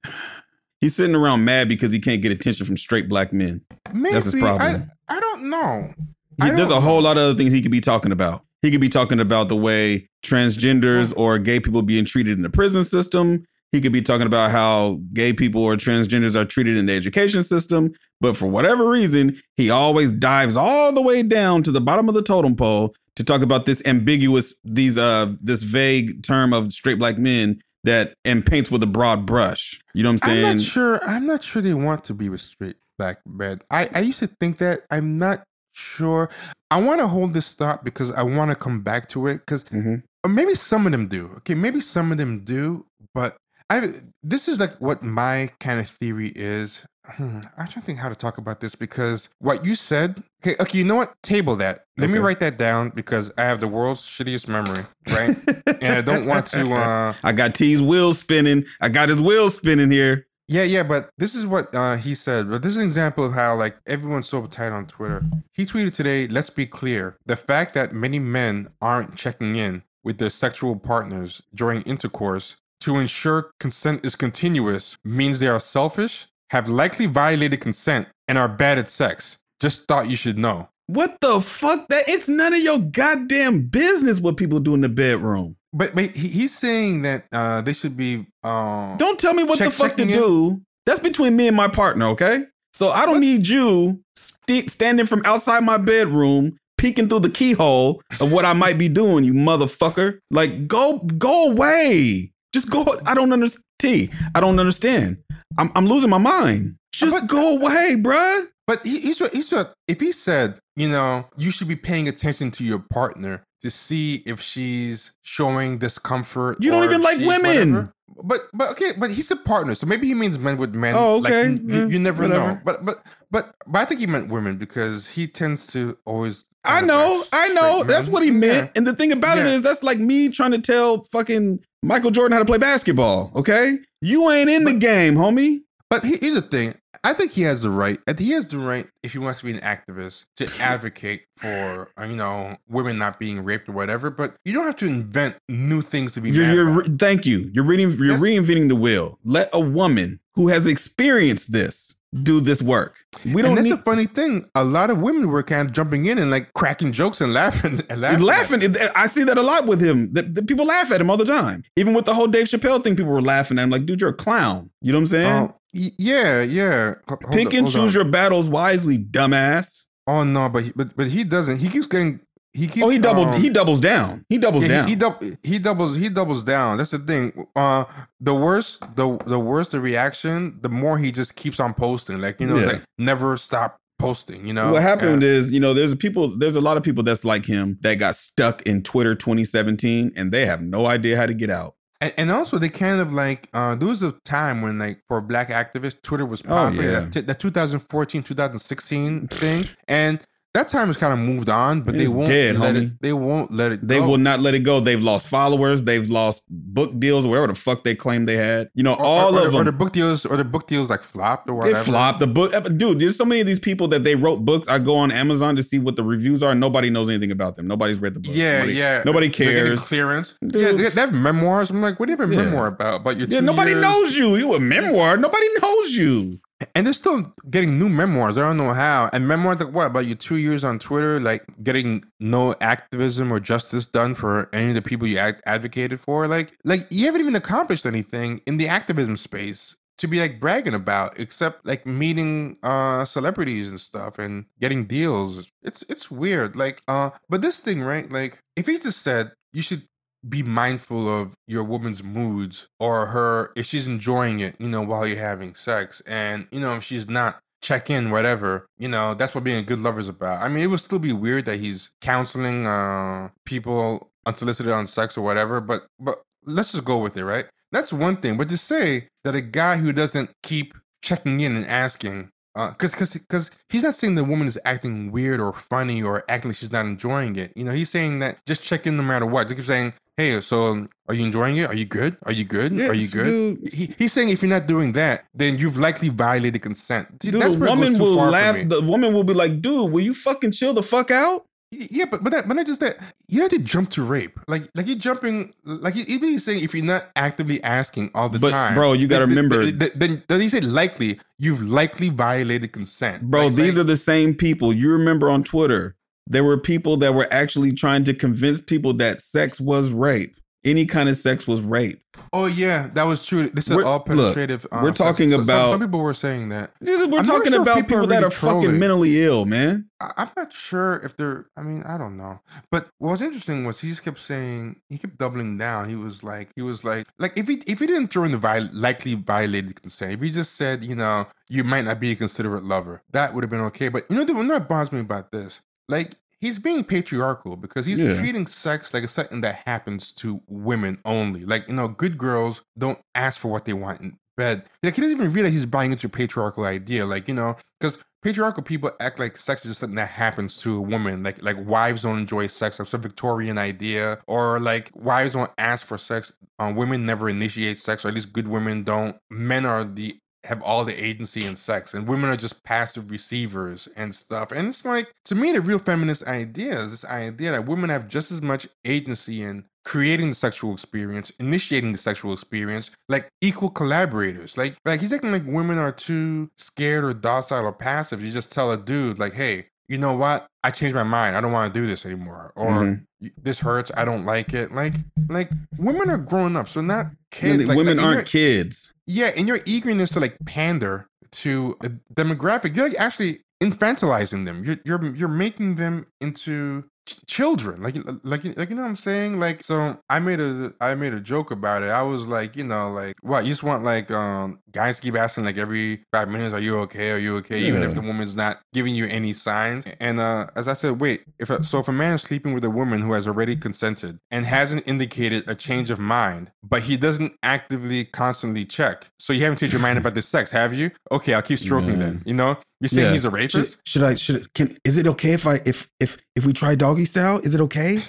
He's sitting around mad because he can't get attention from straight black men. maybe, that's his problem. I, I don't know. He, I there's a whole lot of other things he could be talking about. He could be talking about the way transgenders or gay people being treated in the prison system. He could be talking about how gay people or transgenders are treated in the education system. But for whatever reason, he always dives all the way down to the bottom of the totem pole to talk about this ambiguous, these uh, this vague term of straight black men that and paints with a broad brush. You know what I'm saying? I'm not sure. I'm not sure they want to be with straight black men. I I used to think that. I'm not sure. I want to hold this thought because I want to come back to it because Mm-hmm. maybe some of them do. Okay, maybe some of them do, but I this is like what my kind of theory is. Hmm, I'm trying to think how to talk about this because what you said. Okay, okay, you know what? Table that. Let me write that down because I have the world's shittiest memory, right? and I don't want to. [LAUGHS] uh I got T's wheels spinning. I got his wheels spinning here. Yeah, yeah, but this is what uh, he said. But this is an example of how like everyone's so tight on Twitter. He tweeted today, "Let's be clear: the fact that many men aren't checking in with their sexual partners during intercourse to ensure consent is continuous means they are selfish, have likely violated consent, and are bad at sex. Just thought you should know." What the fuck? That it's none of your goddamn business what people do in the bedroom. But, but he, he's saying that uh, they should be. Uh, Don't tell me what Check- the fuck to in. do. That's between me and my partner, okay? So I don't What? need you st- standing from outside my bedroom, peeking through the keyhole of what I might be doing, you motherfucker. Like, go, go away. Just go. I don't understand. T. I don't understand. I'm, I'm losing my mind. Just But- go away, bruh. But he, he's what he's what if he said, you know, you should be paying attention to your partner to see if she's showing discomfort. You don't even like women. whatever. But but okay, but he's a partner, so maybe he means men with men. Oh, Like, okay. you, you- Yeah, you never know. But but but but I think he meant women because he tends to always. I know, I know. That's what he meant. Yeah. And the thing about it Yeah. is, that's like me trying to tell fucking Michael Jordan how to play basketball. Okay, you ain't in the game, homie. But he- here's the thing. I think he has the right. I think He has the right, if he wants to be an activist, to advocate for uh, you know women not being raped or whatever. But you don't have to invent new things to be. You're, you're thank you. You're reading. You're That's- reinventing the wheel. Let a woman who has experienced this do this work. We don't And that's need the funny thing. A lot of women were kind of jumping in and like cracking jokes and laughing [LAUGHS] and laughing. laughing. at. I see that a lot with him. The, the people laugh at him all the time. Even with the whole Dave Chappelle thing, people were laughing at him. Like, dude, you're a clown. You know what I'm saying? Oh, y- yeah, yeah. Ho- hold Pick on, and choose on. your battles wisely, dumbass. Oh no, but he, but but he doesn't. He keeps getting. He keeps. Oh, he doubled. um, he doubles down. He doubles yeah, down. he, he, dou- he doubles he doubles down. That's the thing. Uh, the worse the the worse the reaction, the more he just keeps on posting. Like you know, it's Yeah. like never stop posting. You know what happened Uh, is, you know, there's people, there's a lot of people that's like him that got stuck in Twitter 2017 and they have no idea how to get out. And, and also, they kind of like uh, there was a time when like for black activists, Twitter was popular. Oh, yeah. that, t- that 2014, 2016 thing, and that time has kind of moved on. But It's they won't dead, let homie. it. They won't let it. They go. will not let it go. They've lost followers. They've lost book deals, wherever the fuck they claim they had. You know, Or- all or, or of the, or the book deals, or the book deals like flopped or whatever. flopped. The book, dude. There's so many of these people that they wrote books. I go on Amazon to see what the reviews are. Nobody knows anything about them. Nobody's read the book. Yeah, nobody, yeah. Nobody cares. clearance. Yeah, Dude. they, they have memoirs. I'm like, what do you have a Yeah. memoir about? But your Yeah, nobody years? knows you. You a memoir. Nobody knows you. And they're still getting new memoirs. I don't know how. And memoirs like what about your two years on Twitter? Like getting no activism or justice done for any of the people you ad- advocated for. Like, like you haven't even accomplished anything in the activism space to be like bragging about, except like meeting uh celebrities and stuff and getting deals. It's it's weird. Like, uh, but this thing, right? Like, if he just said you should be mindful of your woman's moods or her if she's enjoying it, you know, while you're having sex. And, you know, if she's not, check in, whatever. You know, that's what being a good lover is about. I mean, it would still be weird that he's counseling uh people unsolicited on sex or whatever, but but let's just go with it, right? That's one thing. But to say that a guy who doesn't keep checking in and asking because because because he's not saying the woman is acting weird or funny or acting like she's not enjoying it. You know, he's saying that just check in no matter what. Just keep saying, "Hey, so um, are you enjoying it? Are you good? Are you good? are you good?" dude. He, he's saying if you're not doing that, then you've likely violated consent. See, Dude, that's the where it goes woman will laugh. The woman will be like, "Dude, will you fucking chill the fuck out?" Yeah, but but that, but not just that. You have to jump to rape. Like like you're jumping. Like he- even he's saying if you're not actively asking all the But, time, bro, you gotta then- then- remember- Then, then, then he said likely you've likely violated consent, Bro, Like- these like- are the same people. You remember on Twitter, there were people that were actually trying to convince people that sex was rape. Any kind of sex was rape. Oh yeah, that was true. This is We're- all look, penetrative. um, we're sex. talking some- about- Some, people were saying that. We're I'm talking sure about people people, are that really are fucking mentally ill, man. I, I'm not sure if they're. I mean, I don't know. But what was interesting was he just kept saying he kept doubling down. He was like, he was like, like if he if he didn't throw in the viol- likely violated consent, if he just said, you know, you might not be a considerate lover, that would have been okay. But you know, what what bothers me about this, like. He's being patriarchal because he's Yeah. treating sex like it's something that happens to women only. Like, you know, good girls don't ask for what they want in bed. Like, he doesn't even realize he's buying into a patriarchal idea. Like, you know, because patriarchal people act like sex is just something that happens to a woman. Like like wives don't enjoy sex. That's a Victorian idea. Or like wives don't ask for sex. Uh, women never initiate sex, or at least good women don't. Men are the have all the agency in sex, and women are just passive receivers and stuff. And it's like to me, the real feminist idea is this idea that women have just as much agency in creating the sexual experience, initiating the sexual experience, like equal collaborators. Like like he's acting like women are too scared or docile or passive. You just tell a dude like, hey, you know what? I changed my mind. I don't want to do this anymore. Or Mhm. This hurts. I don't like it. Like like women are growing up, so not kids. Like, women like, aren't kids. Yeah, in your eagerness to like pander to a demographic, you're like actually infantilizing them. You're you're you're making them into ch- children. Like like like you know what I'm saying? Like so I made a I made a joke about it. I was like, you know, like what, you just want like um guys keep asking like every 5 minutes, are you okay? Are you okay? Even if the woman's not giving you any signs. And uh as I said, wait, if a, so if a man is sleeping with a woman who has already consented and hasn't indicated a change of mind, but he doesn't actively constantly check. So you haven't changed your mind [LAUGHS] about this sex, have you? Okay, I'll keep stroking then. You know? You're saying Yeah. he's a Should, rapist? should I should can is it okay if I if if if we try doggy style? Is it okay?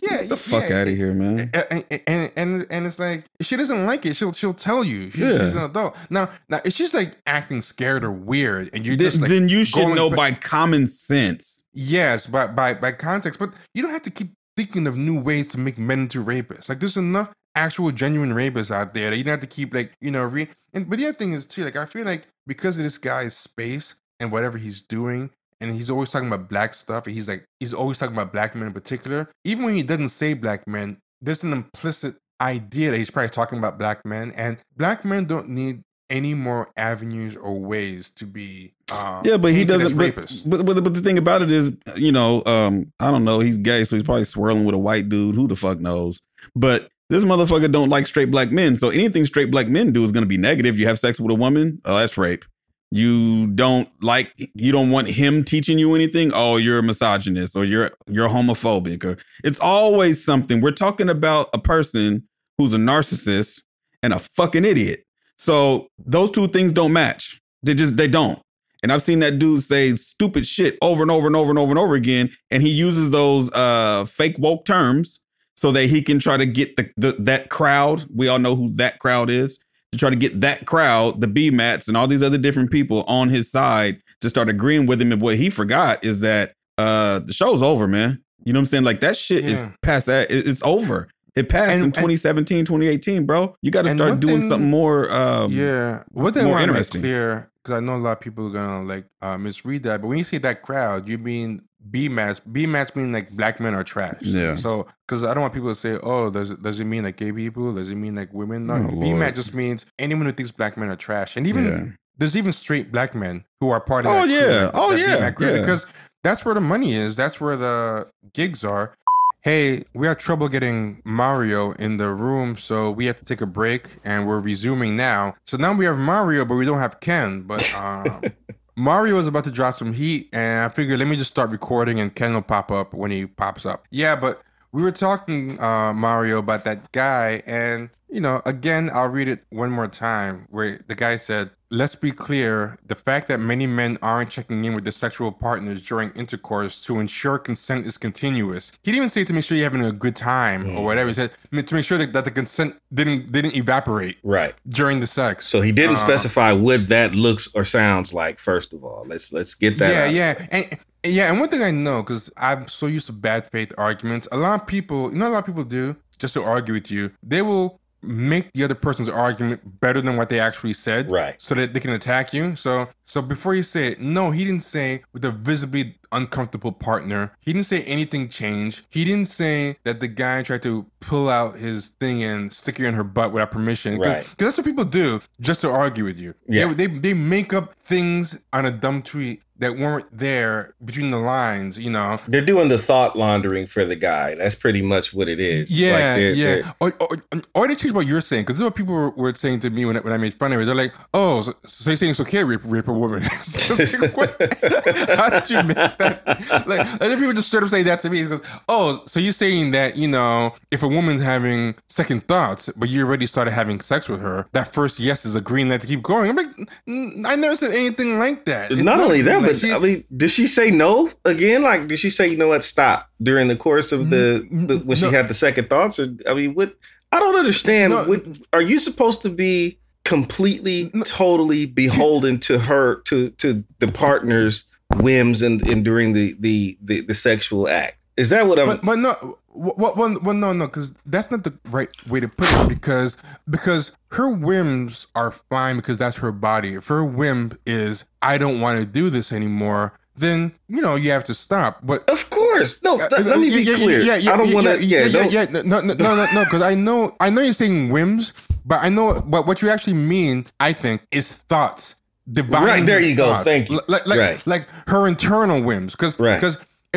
Yeah, Get the fuck out of here, man. and, and and and it's like she doesn't like it. She'll she'll tell you. She, Yeah. She's an adult. Now now if she's like acting scared or weird, and you're just like then you should know by common sense. yes, by by by context, but you don't have to keep thinking of new ways to make men into rapists. Like there's enough actual genuine rapists out there that you don't have to keep like you know re. And but the other thing is too like I feel like because of this guy's space and whatever he's doing. And he's always talking about black stuff, and he's like, he's always talking about black men in particular. Even when he doesn't say black men, there's an implicit idea that he's probably talking about black men, and black men don't need any more avenues or ways to be. Um, Yeah, but he doesn't. But, but, but but the thing about it is, you know, um, I don't know. He's gay, so he's probably swirling with a white dude. Who the fuck knows? But this motherfucker don't like straight black men. So anything straight black men do is going to be negative. You have sex with a woman, oh, that's rape. You don't like. You don't want him teaching you anything. Oh, you're a misogynist or you're you're homophobic or it's always something. We're talking about a person who's a narcissist and a fucking idiot. So those two things don't match. They just they don't. And I've seen that dude say stupid shit over and over and over and over and over again. And he uses those uh fake woke terms so that he can try to get the, the that crowd. We all know who that crowd is. To try to get that crowd, the B mats and all these other different people on his side to start agreeing with him. And what he forgot is that uh the show's over, man. You know what I'm saying? Like that shit is past that. It's over. It passed And- in and- 2017, 2018, bro. You got to start doing thing- something more. Um, yeah, what they more want to make clear because I know a lot of people are gonna like uh, misread that, but when you say that crowd, you mean B mats. B mats mean like black men are trash. Yeah. So because I don't want people to say, oh, does it does it mean like gay people? Does it mean like women? No, Oh, B Lord. mat just means anyone who thinks black men are trash, and even Yeah. there's even straight black men who are part of Oh, that. crew, yeah. that- Oh, yeah. Crew, Yeah. because that's where the money is. That's where the gigs are. Hey, we had trouble getting Mario in the room, so we have to take a break, and we're resuming now. So now we have Mario, but we don't have Ken. But [LAUGHS] um, Mario was about to drop some heat, and I figured let me just start recording, and Ken will pop up when he pops up. Yeah, but we were talking uh, Mario about that guy, and you know, again, I'll read it one more time, where the guy said, "Let's be clear: the fact that many men aren't checking in with their sexual partners during intercourse to ensure consent is continuous." He didn't even say to make sure you're having a good time or whatever. He said to make sure that, that the consent didn't didn't evaporate Right. during the sex. So he didn't Uh, specify what that looks or sounds like. First of all, let's let's get that. yeah, out. yeah, and yeah, and one thing I know because I'm so used to bad faith arguments. A lot of people, you know, a lot of people do just to argue with you. They will make the other person's argument better than what they actually said, Right. So that they can attack you. So So before you say it, no, he didn't say with a visibly uncomfortable partner. He didn't say anything changed. He didn't say that the guy tried to pull out his thing and stick it in her butt without permission. Cause, Right. that's what people do just to argue with you. Yeah. They, they, they make up things on a dumb tweet that weren't there between the lines, you know. They're doing the thought laundering for the guy. That's pretty much what it is. Like, Yeah, they're- yeah. they're- Or, or, or they change what you're saying, because this is what people were, were saying to me when, I- when I made fun of it. They're like, "Oh, so, so you're saying it's okay rape, rape a woman?" [LAUGHS] Like? [LAUGHS] How did you make that? Like, other people just straight up say that to me. Goes, "Oh, so you're saying that you know, if a woman's having second thoughts, but you already started having sex with her, that first yes is a green light to keep going?" I'm like, "Mm, I never said anything like that. It's not only that, light. but She- I mean, did she say no again? Like, did she say, you know what, stop during the course of the, the when she no. had the second thoughts? Or I mean, what? I don't understand. No. what, are you supposed to be completely, totally beholden to her, to to the partner's whims and, and during the, the the the sexual act? Is that what I'm? but, but no, well, well, well no, no, because that's not the right way to put it. Because because her whims are fine because that's her body. If her whim is I don't want to do this anymore, then you know you have to stop. But of course, no. uh, th- let me be yeah, clear. Yeah, yeah, I don't yeah, want to. Yeah, Yeah, yeah, yeah, No, no, no, no, no. Because I know, I know you're saying whims, but I know but what you actually mean. I think is thoughts. Divine Right, there you go. thoughts. Thank you. Like, like, Right. like her internal whims, because Right.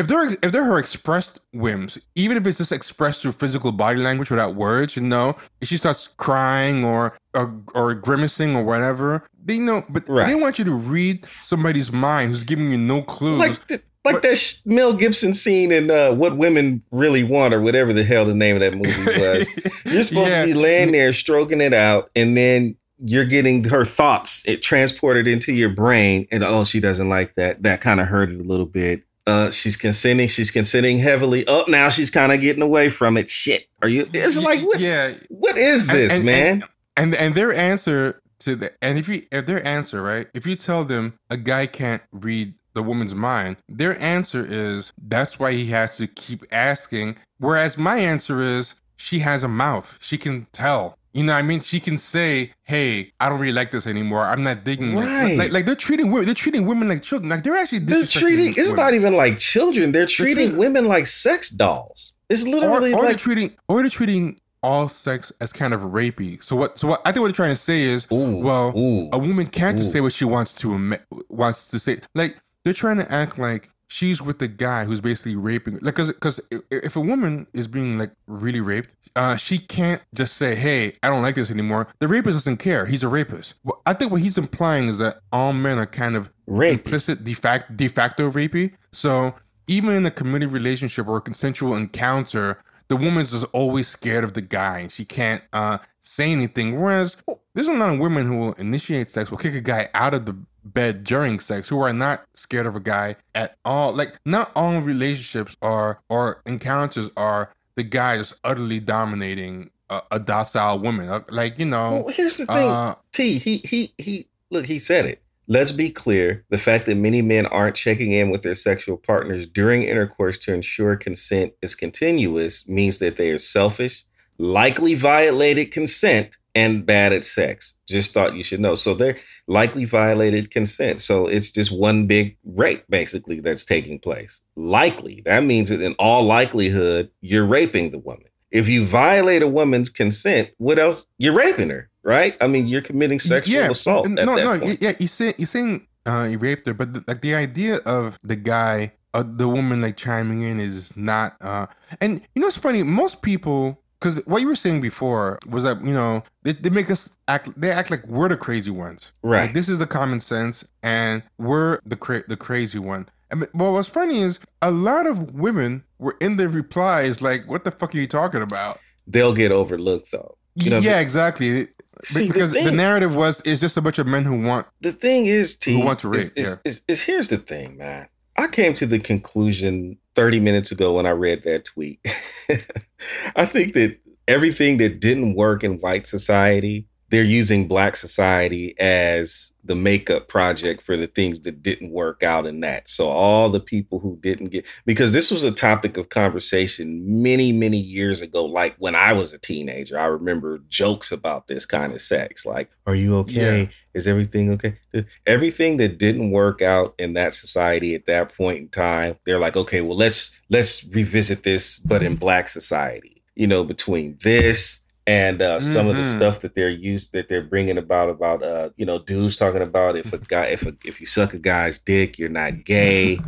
Because if they're if they're her expressed whims, even if it's just expressed through physical body language without words, you know, if she starts crying or or, or grimacing or whatever, they know. But Right. they want you to read somebody's mind who's giving you no clues. like the, like But- that sh- Mel Gibson scene in uh, "What Women Really Want" or whatever the hell the name of that movie [LAUGHS] was. You're supposed Yeah. to be laying there stroking it out, and then you're getting her thoughts it transported into your brain, and oh, she doesn't like that. That kind of hurt it a little bit. Uh, she's consenting. She's consenting heavily. Up now, she's kind of getting away from it. Shit, are you? It's like what? yeah, What is this, and- man? and and their answer to the and if you if their answer right if you tell them a guy can't read the woman's mind their answer is that's why he has to keep asking whereas my answer is she has a mouth she can tell you know what I mean? She can say, "Hey, I don't really like this anymore. I'm not digging it." Right. Like, like they're treating women. They're treating women like children. Like they're actually They're treating. It's women. not even like children. They're treating treating- women like sex dolls. It's or, literally or they're like treating or they're treating all sex as kind of rapey. So what? So what I think what they're trying to say is, Ooh, well, ooh. a woman can't just say what she wants to wants to say. Like they're trying to act like she's with the guy who's basically raping. Like, cause, cause if, a woman is being like really raped, uh, she can't just say, "Hey, I don't like this anymore." The rapist doesn't care. He's a rapist. Well, I think what he's implying is that all men are kind of Rape. implicit de facto, de facto rapey. So even in a committed relationship or a consensual encounter, the woman's just always scared of the guy and she can't uh, say anything. Whereas there's a lot of women who will initiate sex, will kick a guy out of the bed during sex, who are not scared of a guy at all. Like not all relationships are or encounters are the guy just utterly dominating a, a docile woman. Uh, Like you know, Well, here's the thing. uh, T, he he he look, he said it. Let's be clear. The fact that many men aren't checking in with their sexual partners during intercourse to ensure consent is continuous means that they are selfish, likely violated consent, and bad at sex. Just thought you should know. So they're likely violated consent. So it's just one big rape, basically, that's taking place. Likely. That means that in all likelihood, you're raping the woman. If you violate a woman's consent, what else? You're raping her, right? I mean, you're committing sexual assault. n- At no, that no, point. yeah, he's saying he's saying uh, he raped her, but the, like the idea of the guy, uh, the woman like chiming in is not. uh And you know, it's funny. Most people, because what you were saying before was that you know they, they make us act. They act like we're the crazy ones. Right. Like, this is the common sense, and we're the cra- the crazy one. And but what's funny is a lot of women were in their replies like, "What the fuck are you talking about?" They'll get overlooked though. You know, yeah, exactly. See, because the, thing- narrative was it's just a bunch of men who want The thing is, T, Who want to is, rape, is, yeah. is, is here's the thing, man. I came to the conclusion 30 minutes ago when I read that tweet. [LAUGHS] I think that everything that didn't work in white society they're using black society as the makeup project for the things that didn't work out in that. So all the people who didn't get because this was a topic of conversation many many years ago like when I was a teenager. I remember jokes about this kind of sex like are you okay? Yeah. Is everything okay? Everything that didn't work out in that society at that point in time, they're like okay, well let's let's revisit this but in black society. You know, between this and uh, some of the Mhm. stuff that they're used that they're bringing about about uh you know dudes talking about if a guy if a, if you suck a guy's dick you're not gay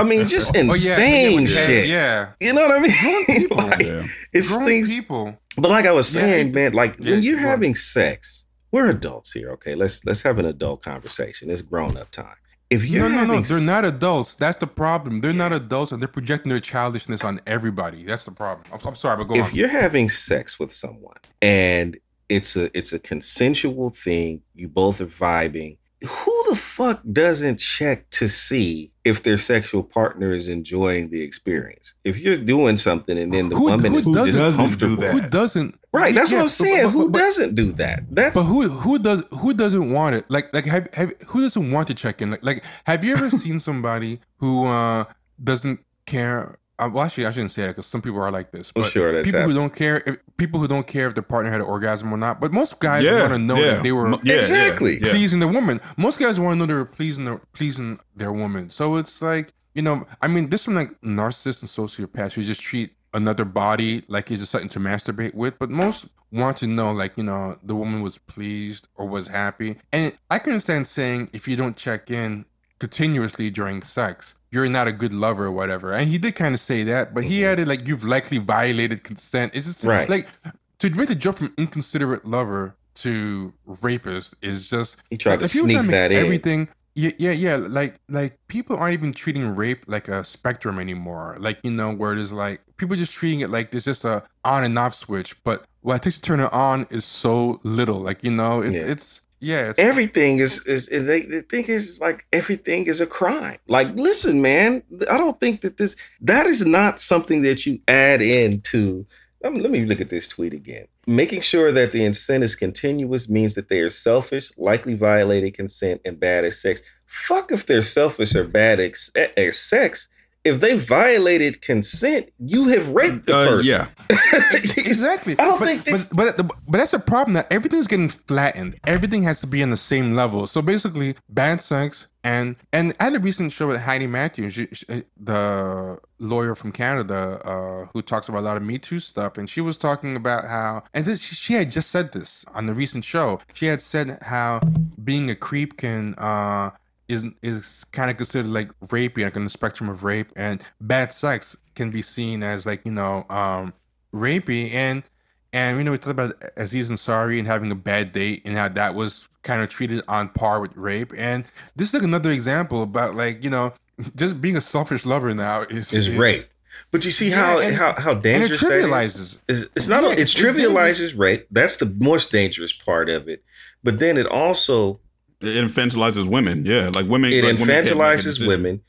i mean just [LAUGHS] Oh, insane yeah, yeah, shit Yeah. you know what i mean [LAUGHS] like Yeah. it's Grown things people. but like i was saying it- man like yeah, when you're having sex we're adults here okay let's let's have an adult conversation it's grown up time if you're No, no, no. They're not adults. That's the problem. They're not adults, and they're projecting their childishness on everybody. That's the problem. I'm, I'm sorry, but go on. if on. you're having sex with someone and it's a it's a consensual thing, you both are vibing. Who the fuck doesn't check to see if their sexual partner is enjoying the experience? If you're doing something and then the Who- woman who is doesn't just do that? Who doesn't? right? That's Yeah, what I'm but- saying. but- who but- doesn't do that? That's But who who does who doesn't want it? Like like have, have who doesn't want to check in? Like like have you ever seen [LAUGHS] somebody who uh doesn't care? Uh, well, actually, I shouldn't say that because some people are like this. Well, But sure, that's people who don't care, if, people who don't care if their partner had an orgasm or not. But most guys Yeah, want to know yeah. that they were yeah, yeah, Exactly. yeah. pleasing the woman. Most guys want to know they were pleasing their pleasing their woman. So it's like you know, I mean, this one like narcissists and sociopaths who just treat another body like it's just something to masturbate with. But most want to know like you know the woman was pleased or was happy. And I can understand saying if you don't check in continuously during sex. You're not a good lover or whatever. And he did kind of say that, but he Mhm. added like you've likely violated consent. It's just Right. like to make the jump from inconsiderate lover to rapist is just he tried to sneak that in? everything yeah, yeah yeah like like people aren't even treating rape like a spectrum anymore like you know where it is like people just treating it like there's just a on and off switch but what it takes to turn it on is so little like you know it's Yeah. it's yeah it's, everything is is, is they, the thing is like everything is a crime. Like listen man i don't think that this that is not something that you add into um, let me look at this tweet again. Making sure that the incent is continuous means that they are selfish likely violated consent and bad at sex. Fuck if they're selfish or bad at, at sex if they violated consent you have raped the Uh, person. Yeah. exactly. [LAUGHS] I don't but, think that- but, but but that's a problem that everything's getting flattened. Everything has to be on the same level. So basically bad sex and and I had a recent show with Heidi Matthews. She, she- the lawyer from Canada uh, who talks about a lot of Me Too stuff. And she was talking about how and this, she, she had just said this on the recent show. She had said how being a creep can uh is is kind of considered like rapey like on the spectrum of rape and bad sex can be seen as like you know um rapey and and you know we talked about Aziz Ansari and having a bad date and how that was kind of treated on par with rape and this is like another example about like you know just being a selfish lover now is is rape but you see Yeah, how and- how how and it dangerous that is? trivializes It's, it's not. Yeah, it it's trivializes rape. That's the most dangerous part of it. But then it also It infantilizes women. Yeah, like women. it like women can't make a infantilizes decision. women.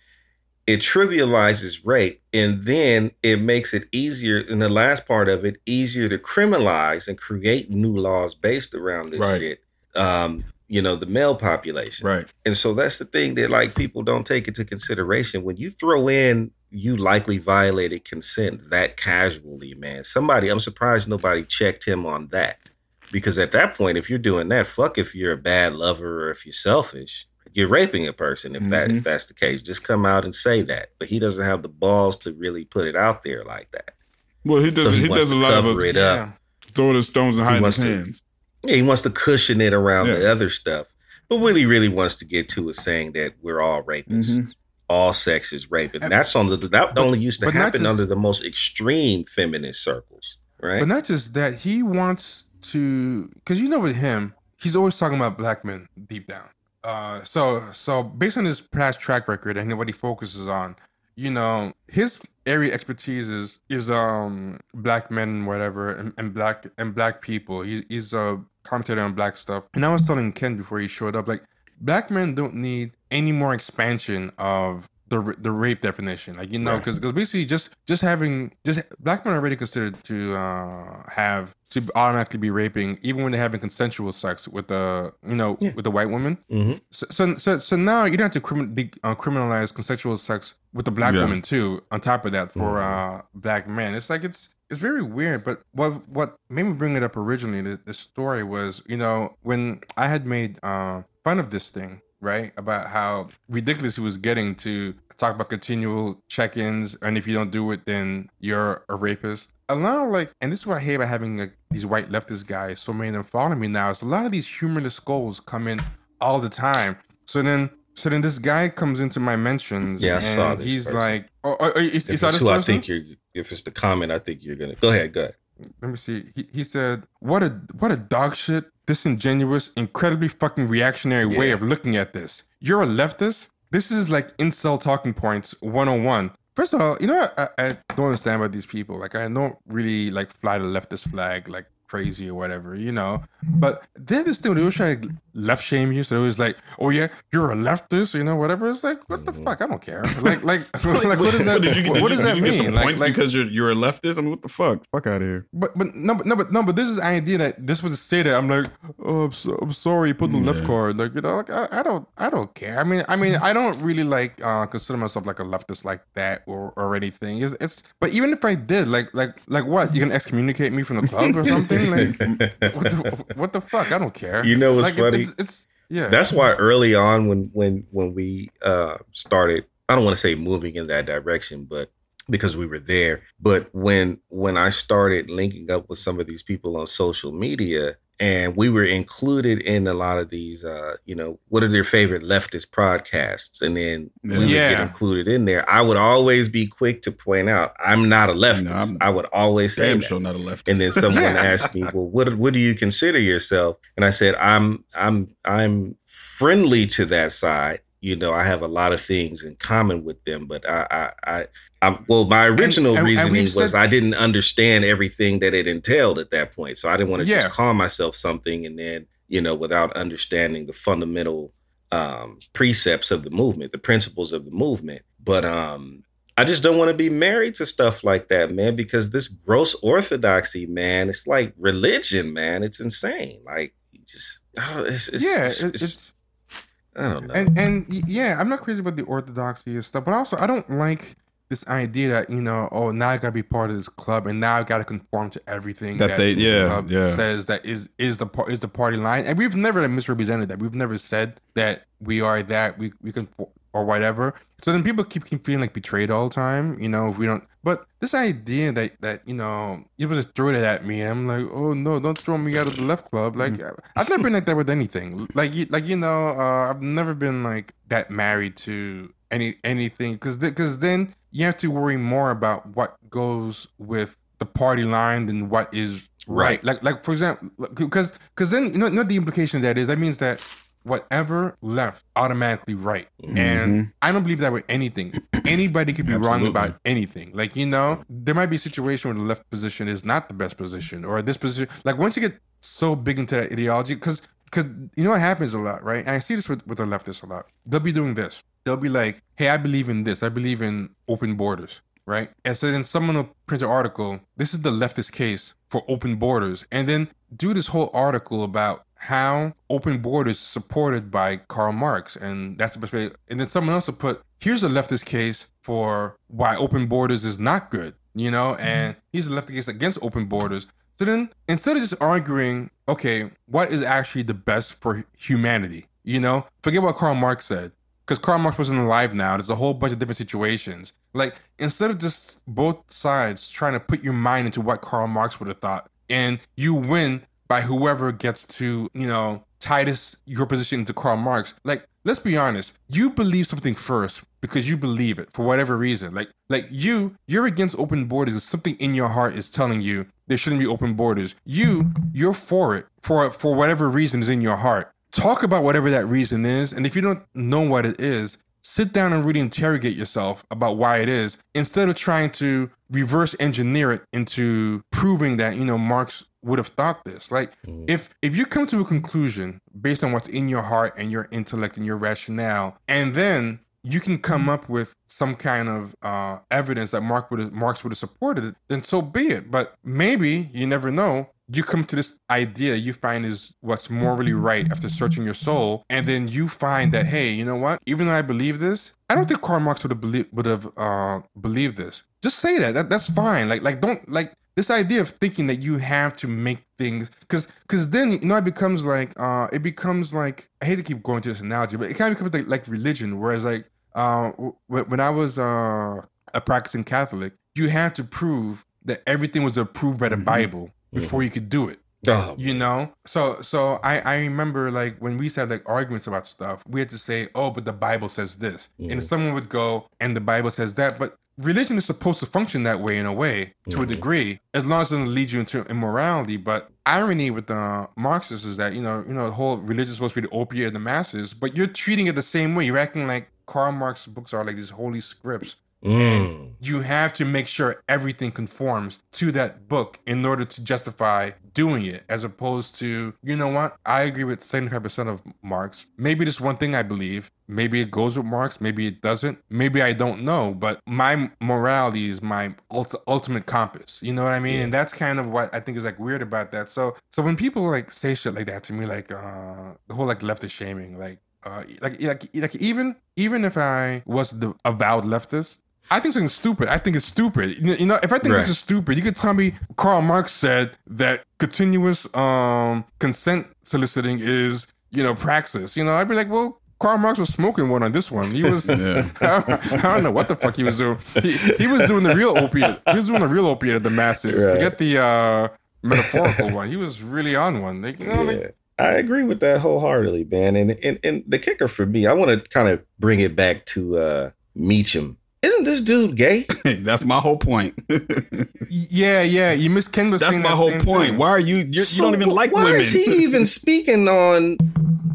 It trivializes rape, and then it makes it easier. In the last part of it, easier to criminalize and create new laws based around this Right. shit. Um, you know, the male population. Right. And so that's the thing that like people don't take into consideration when you throw in you likely violated consent that casually, man. Somebody, I'm surprised nobody checked him on that. Because at that point, if you're doing that, fuck if you're a bad lover or if you're selfish. You're raping a person if that Mhm. if that's the case. Just come out and say that. But he doesn't have the balls to really put it out there like that. Well, he does. So he he, does a to lot of cover it. it up. yeah Throwing the stones and He hiding wants his to- hands. Yeah, he wants to cushion it around Yeah. the other stuff. But what he really wants to get to is saying that we're all rapists. Mhm. All sex is rape. And And- that's on the that but- only used to but not happen just- under the most extreme feminist circles. Right? But not just that, he wants to, because you know, with him, he's always talking about black men deep down. Uh, so, so based on his past track record and what he focuses on, you know, his area expertise is is um black men whatever, and, and black and black people. He, he's a commentator on black stuff. And I was telling Ken before he showed up, like black men don't need any more expansion of the the rape definition, like you know, Right. because basically just just having just black men are already considered to uh have to automatically be raping even when they're having consensual sex with the you know Yeah. with the white woman. Mhm. So, so, so, so now you don't have to crimin- uh, criminalize consensual sex with the black Yeah. woman too. On top of that, for Mhm. uh, black men, it's like it's it's very weird. But what what made me bring it up originally, the, the story was, you know, when I had made uh, fun of this thing, right, about how ridiculous he was getting to talk about continual check-ins, and if you don't do it, then you're a rapist. A lot of like, and this is what I hate about having like these white leftist guys. So many of them following me now. Is a lot of these humorless goals come in all the time. So then, so then this guy comes into my mentions. Yeah, I and saw this He's person. like, oh, oh, oh, is, is that it's this who I think you're, if it's the comment, I think you're gonna go ahead. Go ahead. Let me see. He, he said, "What a what a dog shit, disingenuous, incredibly fucking reactionary way of looking at this. You're a leftist. This is like incel talking points 101." First of all, you know I, I don't understand about these people. Like I don't really like fly the leftist flag like crazy or whatever, you know. But they're this thing. They always try to left shame you. So it was like, "Oh yeah, you're a leftist," you know, whatever. It's like, what the Mhm. fuck? I don't care. Like, like, [LAUGHS] like, what does that? Did you, what, did what you- does did that you get mean? some Like, like, because you're you're a leftist. I mean, what the fuck? Fuck out of here. But but no but no but no but this is the idea that this was to say that I'm like oh I'm, so, I'm sorry you put the left card like you know like I, I don't I don't care I mean I mean I don't really like uh consider myself like a leftist like that or or anything it's, it's but even if I did like like like what you gonna excommunicate me from the club or something like [LAUGHS] what the, what the fuck I don't care You know what's like it- funny? It's, it's yeah That's why early on when when when we uh started, I don't want to say moving in that direction, but because we were there. But when when I started linking up with some of these people on social media and we were included in a lot of these uh, you know, what are their favorite leftist podcasts? And then we would get included in there. I would always be quick to point out I'm not a leftist. No, I'm- I would always say Damn that. sure not a leftist. And then someone Yeah. [LAUGHS] asked me, "Well, what what do you consider yourself?" And I said, "I'm I'm I'm friendly to that side. You know, I have a lot of things in common with them, but I I, I I'm, well, my original and- and reasoning we've was said- I didn't understand everything that it entailed at that point, so I didn't want to Yeah. just call myself something and then you know without understanding the fundamental um, precepts of the movement, the principles of the movement. But um, I just don't want to be married to stuff like that, man, because this gross orthodoxy, man, it's like religion, man. It's insane. Like you just, I don't, it's, it's, yeah it's, it's- it's I don't know. and and yeah, I'm not crazy about the orthodoxy and stuff, but also I don't like this idea that you know, oh, now I gotta be part of this club, and now I gotta conform to everything That they- this yeah, club yeah. says that is is the is the party line, and we've never misrepresented that. We've never said that we are that we we can or whatever. So then people keep, keep feeling like betrayed all the time, you know, if we don't. But this idea that that you know you just throw it at me, I'm like, oh no, don't throw me out of the left club. Like I've never been like that with anything. Like you, like you know, uh, I've never been like that married to any anything because because then you have to worry more about what goes with the party line than what is right. Right. Like like for example, because because then you know, you know the implication of that is? That means that whatever left automatically right. Mm-hmm. And i don't believe that with anything. [CLEARS THROAT] Anybody could be wrong about anything. Like you know there might be a situation where the left position is not the best position or this position like once you get so big into that ideology because because you know what happens a lot right and i see this with, with the leftists a lot they'll be doing this they'll be like hey i believe in this i believe in open borders right? And so then someone will print an article. This is the leftist case for open borders, and then do this whole article about how open borders supported by Karl Marx, and that's the best way. And then someone else will put, here's the leftist case for why open borders is not good, you know, and mm-hmm. here's the leftist case against open borders. So then instead of just arguing, okay, what is actually the best for humanity, you know, forget what Karl Marx said because Karl Marx wasn't alive now. There's a whole bunch of different situations. Like instead of just both sides trying to put your mind into what Karl Marx would have thought, and you win by whoever gets to you know tie this your position into Karl Marx. Like let's be honest, you believe something first because you believe it for whatever reason. Like like you you're against open borders. Something in your heart is telling you there shouldn't be open borders. You you're for it for for whatever reason is in your heart talk about whatever that reason is. And if you don't know what it is, sit down and really interrogate yourself about why it is instead of trying to reverse engineer it into proving that, you know, Marx would have thought this. Like Mhm. if if you come to a conclusion based on what's in your heart and your intellect and your rationale, and then you can come up with some kind of uh, evidence that Mark would Marx would have supported it, then so be it. But maybe you never know. You come to this idea you find is what's morally right after searching your soul, and then you find that hey, you know what? Even though I believe this, I don't think Karl Marx would have believed would have uh, believed this. Just say that. that. That's fine. Like like don't like this idea of thinking that you have to make things because because then you know it becomes like uh it becomes like I hate to keep going to this analogy, but it kind of becomes like like religion. Whereas like uh when, I was uh a practicing Catholic, you had to prove that everything was approved by the Mhm. Bible before you could do it Oh, you know? So so i i remember like when we have like arguments about stuff we had to say oh but the bible says this. And Mhm. someone would go and the bible says that. But religion is supposed to function that way in a way to a Mhm. degree as long as it doesn't lead you into immorality. But irony with the marxists is that you know you know the whole religion is supposed to be the opiate of the masses but you're treating it the same way. You're acting like karl marx books are like these holy scripts Mm. you have to make sure everything conforms to that book in order to justify doing it, as opposed to, you know what? I agree with 75% of Marx. Maybe this one thing I believe, maybe it goes with Marx, maybe it doesn't, maybe I don't know, but my morality is my ult- ultimate compass. You know what I mean? Yeah. And that's kind of what I think is like weird about that. So, so when people like say shit like that to me, like uh, the whole like leftist shaming, like, uh, like, like, like even even if I was the avowed leftist, I think something stupid. I think it's stupid. You know, if I think Right. this is stupid, you could tell me Karl Marx said that continuous um consent soliciting is, you know, praxis. You know, I'd be like, well, Karl Marx was smoking one on this one. He was, [LAUGHS] [LAUGHS] Yeah. I don't know what the fuck he was doing. He, he was doing the real opiate. He was doing the real opiate of the masses. Right. Forget the uh, metaphorical one. He was really on one. Like, you know, like, Yeah. I agree with that wholeheartedly, man. And and, and the kicker for me, I want to kind of bring it back to uh Mitchum. Isn't this dude gay? [LAUGHS] That's my whole point. yeah, yeah. You miss Ken was That's my that whole point. thing. Why are you? You're, So you don't even like why women. is he [LAUGHS] even speaking on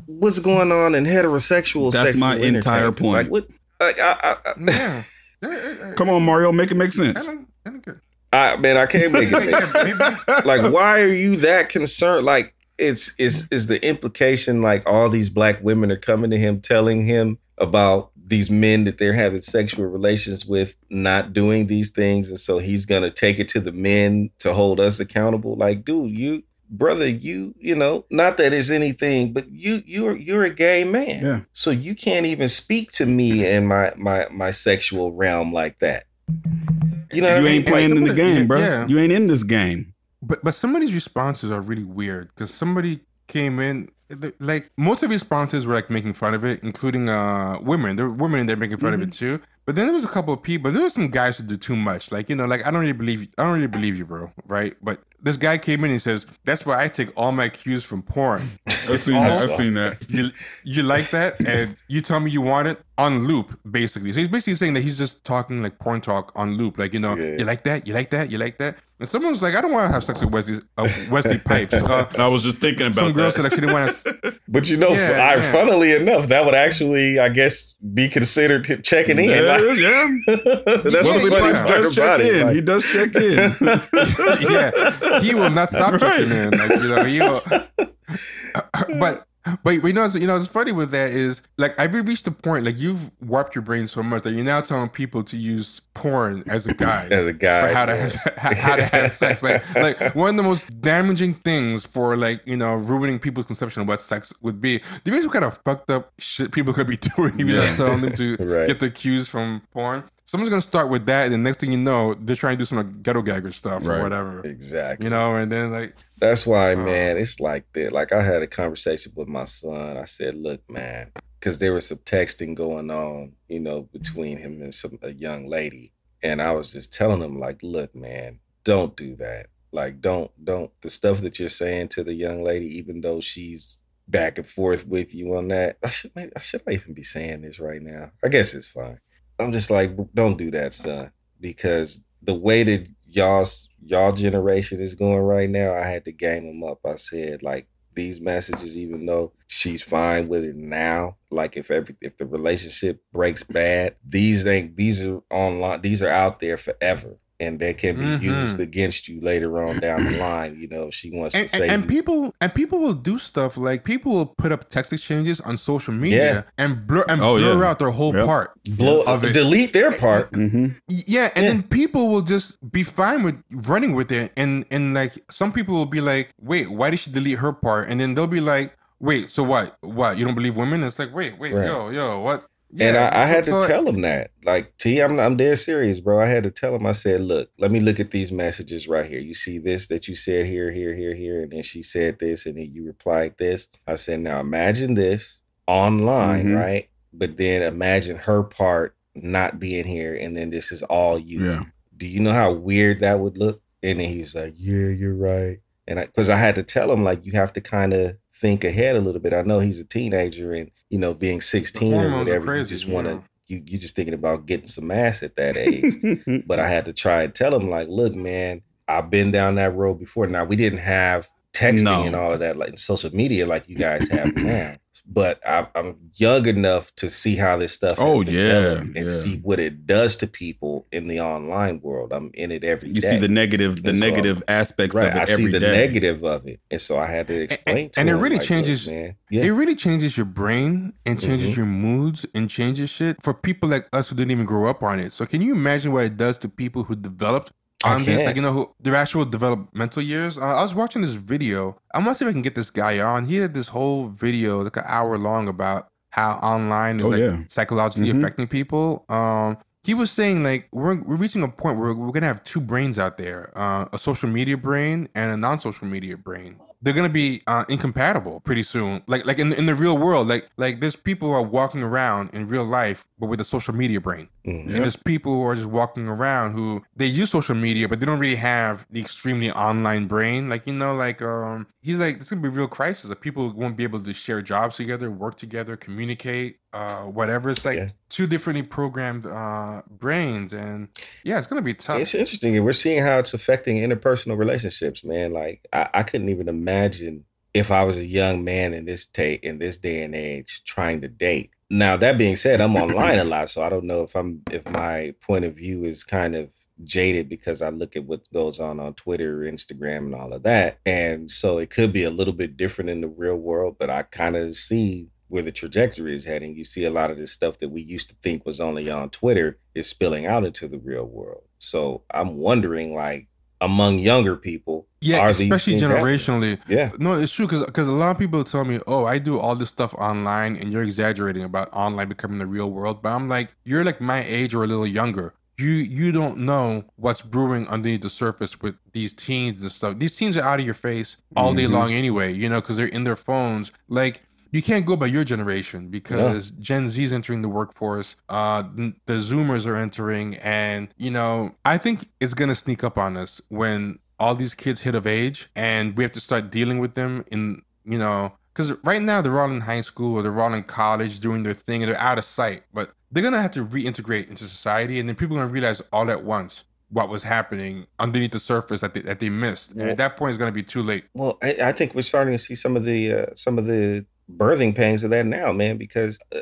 what's going on in heterosexual? That's my entire point. Like what? Like, I, I, I, [LAUGHS] Yeah. Come on, Mario, make it make sense. I I don't get- I man, I can't make it. Make sense. like why are you that concerned like it's is is the implication like all these black women are coming to him telling him about these men that they're having sexual relations with not doing these things and so he's gonna take it to the men to hold us accountable like dude you brother you you know not that it's anything but you you're you're a gay man Yeah. so you can't even speak to me in my my my sexual realm like that you know what I You mean? ain't playing in the game, bro. yeah. You ain't in this game. But but some of these responses are really weird because somebody came in like most of his responses were like making fun of it, including uh women. There were women in there making fun of it too. But then there was a couple of people. There were some guys who did too much. Like you know, like I don't really believe I don't really believe you, bro. Right? But this guy came in and he says that's why I take all my cues from porn. [LAUGHS] I've seen that. I've seen that. [LAUGHS] you you like that and you tell me you want it on loop basically so he's basically saying that he's just talking like porn talk on loop like you know Yeah. you like that you like that you like that and someone was like i don't want to have sex with wesley uh, wesley pipes [LAUGHS] uh, I was just thinking about some girl that. said like she didn't want to But you know, Yeah, I, yeah. funnily enough, that would actually, I guess, be considered him checking in. Yeah, Like, yeah. that's Yeah, the Wesley funny yeah. Pipes does check in. like- he does check in. yeah he will not stop Right. checking in like you know he will [LAUGHS] but but you know, it's, you know, it's funny with that is like I've reached the point like you've warped your brain so much that you're now telling people to use porn as a guide. as a guy, for how to man. have, how to have sex. Like like [LAUGHS] one of the most damaging things for like you know ruining people's conception of what sex would be. The reason what kind of fucked up shit people could be [LAUGHS] doing if you Yeah. telling them to Right. get their cues from porn. Someone's gonna start with that, and the next thing you know, they're trying to do some like, ghetto gagger stuff Right. or whatever. exactly. You know, and then like That's why, Uh. man, it's like that. Like I had a conversation with my son. I said, "Look, man," because there was some texting going on, you know, between him and some a young lady, and I was just telling him, like, "Look, man, don't do that. Like, don't, don't. The stuff that you're saying to the young lady, even though she's back and forth with you on that, I should, maybe, I should not even be saying this right now. I guess it's fine. I'm just like, don't do that, son, because the way that y'all's y'all generation is going right now, I had to game them up. I said like these messages, even though she's fine with it now, like if every if the relationship breaks bad, these ain't these are online, these are out there forever. And that can be Mhm. used against you later on down the line. You know, she wants and, to say and, and people and people will do stuff like people will put up text exchanges on social media and blur and Oh, blur yeah. out their whole Yep. part. blow of it. delete their part. [LAUGHS] Mm-hmm. Yeah, and Yeah. then people will just be fine with running with it, and and like some people will be like, "Wait, why did she delete her part?" And then they'll be like, "Wait, so what? What? You don't believe women?" It's like, wait, wait, Right. yo, yo, what? And I, I had to tell him that. Like, T, I'm I'm dead serious, bro. I had to tell him. I said, look, let me look at these messages right here. You see this that you said here, here, here, here, and then she said this, and then you replied this. I said, now imagine this online, Mhm. right? But then imagine her part not being here, and then this is all you. Yeah. Do you know how weird that would look? And then he was like, yeah, you're right. And I, because I had to tell him, like, you have to kind of think ahead a little bit. I know he's a teenager, and you know, being 16 or hormones are whatever, you crazy, just you want know. to you you just thinking about getting some ass at that age. [LAUGHS] but I had to try and tell him like, look, man, I've been down that road before. Now we didn't have texting No. and all of that like social media like you guys have now. But I, I'm young enough to see how this stuff. has Oh, yeah, and yeah. see what it does to people in the online world. I'm in it every day. You see the negative, the so- negative aspects right. of I it see the day. negative of it, and so I had to explain to and it really like, changes- man. Yeah, It really changes your brain and changes Mhm. your moods and changes shit for people like us who didn't even grow up on it. So can you imagine what it does to people who developed On this? Like you know, who, their actual developmental years. Uh, I was watching this video. I must see if I can get this guy on. He had this whole video, like an hour long, about how online is Oh, like yeah. psychologically Mhm. affecting people. Um, he was saying like we're we're reaching a point where we're gonna have two brains out there: uh, a social media brain and a non-social media brain. They're gonna be uh, incompatible pretty soon. Like like in in the real world, like like there's people who are walking around in real life but with a social media brain. Mhm. And there's people who are just walking around who they use social media, but they don't really have the extremely online brain. Like, you know, like um he's like it's gonna be a real crisis that people won't be able to share jobs together, work together, communicate, uh whatever. It's like Yeah. two differently programmed uh brains and yeah, it's gonna be tough. It's interesting. We're seeing how it's affecting interpersonal relationships, man. Like I, I couldn't even imagine if I was a young man in this day in this day and age trying to date. Now that being said, I'm [LAUGHS] online a lot, so I don't know if I'm if my point of view is kind of jaded because I look at what goes on on Twitter, Instagram, and all of that, and so it could be a little bit different in the real world. But I kind of see where the trajectory is heading. You see a lot of this stuff that we used to think was only on Twitter is spilling out into the real world. So I'm wondering, like, among younger people, Yeah, especially things happening? generationally. Yeah, No, it's true because because a lot of people tell me, "Oh, I do all this stuff online," and you're exaggerating about online becoming the real world. But I'm like, you're like my age or a little younger. You you don't know what's brewing underneath the surface with these teens and stuff. These teens are out of your face all day Mhm. long anyway. You know, because they're in their phones. Like you can't go by your generation because Gen Z is entering the workforce. Uh, the Zoomers are entering, and you know, I think it's gonna sneak up on us when all these kids hit of age, and we have to start dealing with them in you know, because right now they're all in high school or they're all in college doing their thing, and they're out of sight. But they're gonna have to reintegrate into society, and then people are gonna realize all at once what was happening underneath the surface that they, that they missed. And Well- at that point, it's gonna be too late. Well, I, I think we're starting to see some of the uh, some of the birthing pains of that now, man. Because uh,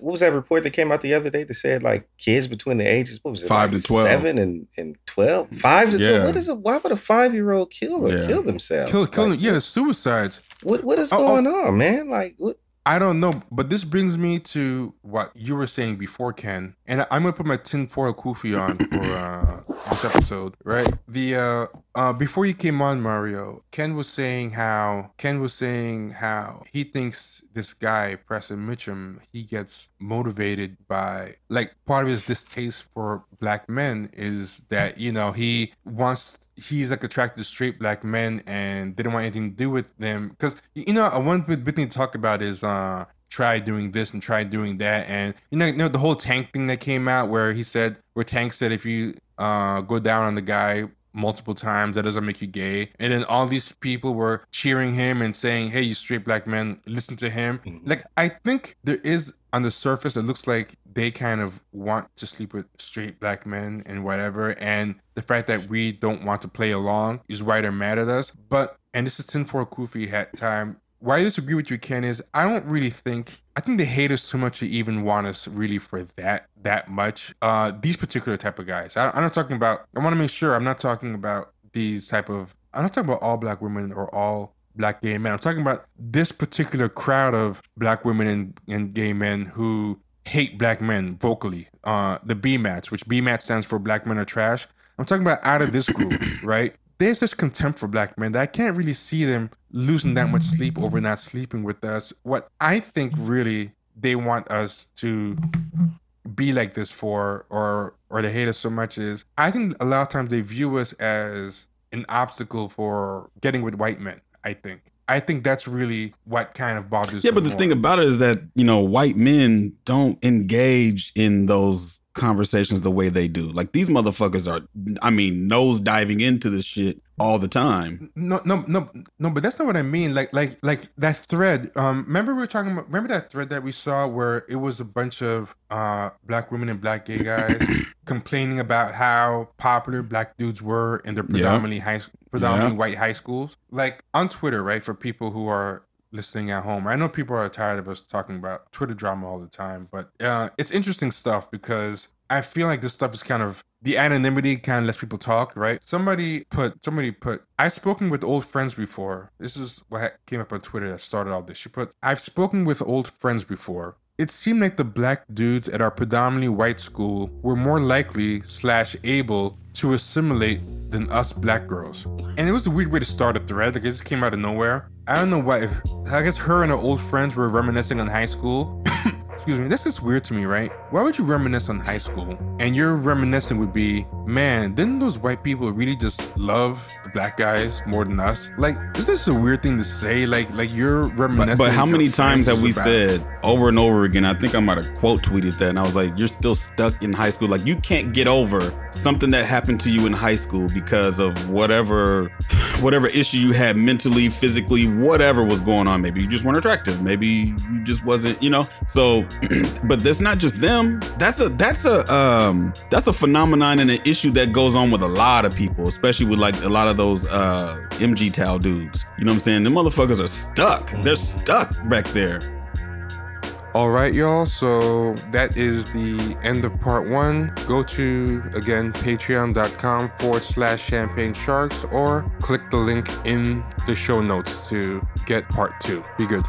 what was that report that came out the other day that said like kids between the ages what was it Five like to 12. seven and and twelve, five to Yeah. twelve. What is it? Why would a five year old kill Yeah. kill themselves? Kill, killing, Like, yeah, suicides. What what is Oh, oh. going on, man? Like what? I don't know, but this brings me to what you were saying before, Ken. And I- I'm gonna put my tinfoil kufi on for uh, this episode, right? The uh, uh, before you came on, Mario, Ken was saying how Ken was saying how he thinks this guy Preston Mitchum he gets motivated by like part of his distaste for black men is that you know he wants he's like attracted to straight black men and didn't want anything to do with them because you know one big thing to talk about is uh try doing this and try doing that and you know, you know the whole Tank thing that came out where he said where Tank said if you uh go down on the guy multiple times that doesn't make you gay. And then all these people were cheering him and saying hey you straight black men listen to him. Mhm. like i think there is on the surface it looks like they kind of want to sleep with straight black men and whatever. And the fact that we don't want to play along is why they're mad at us. But and this is tinfoil kufi hat time why I disagree with you, Ken, is I don't really think I think they hate us too much to even want us really for that that much. Uh, these particular type of guys. I, I'm not talking about. I want to make sure I'm not talking about these type of. I'm not talking about all black women or all black gay men. I'm talking about this particular crowd of black women and, and gay men who hate black men vocally. Uh, the BMATs, which BMAT stands for Black Men Are Trash. I'm talking about out of this group, [CLEARS THROAT] right? Have such contempt for black men that I can't really see them losing that much [LAUGHS] sleep over not sleeping with us. What I think really they want us to be like this for or or they hate us so much is I think a lot of times they view us as an obstacle for getting with white men, I think. I think that's really what kind of bothers Yeah, but the more. thing about it is that, you know, white men don't engage in those conversations the way they do. Like these motherfuckers are, I mean, nose diving into this shit all the time. No, no, no, no, but that's not what I mean. Like, like, like that thread. Um, remember we were talking about. Remember that thread that we saw where it was a bunch of uh black women and black gay guys [CLEARS THROAT] complaining about how popular black dudes were in their predominantly high, predominantly white high schools. Like on Twitter, right? For people who are listening at home, I know people are tired of us talking about Twitter drama all the time, but uh, it's interesting stuff because I feel like this stuff is kind of the anonymity kind of lets people talk, right? Somebody put, somebody put, I've spoken with old friends before. This is what came up on Twitter that started all this. She put, I've spoken with old friends before. It seemed like the black dudes at our predominantly white school were more likely slash able to assimilate than us black girls. And it was a weird way to start a thread. Like it just came out of nowhere. I don't know why. I guess her and her old friends were reminiscing on high school. [COUGHS] Excuse me, this is weird to me, right? Why would you reminisce on high school? And your reminiscing would be, man, didn't those white people really just love the black guys more than us? Like, is this a weird thing to say? Like, like you're reminiscing. But, but how many times have we about- said over and over again? I think I might have quote tweeted that, and I was like, "You're still stuck in high school. Like you can't get over something that happened to you in high school because of whatever, whatever issue you had mentally, physically, whatever was going on. Maybe you just weren't attractive. Maybe you just wasn't, you know. So, [CLEARS THROAT] but that's not just them. That's a that's a um that's a phenomenon and an issue that goes on with a lot of people, especially with like a lot of those uh MGTOW dudes. You know what I'm saying? The motherfuckers are stuck. They're stuck back there. All right, y'all. So that is the end of part one. Go to, again, patreon.com forward slash champagne sharks or click the link in the show notes to get part two. Be good.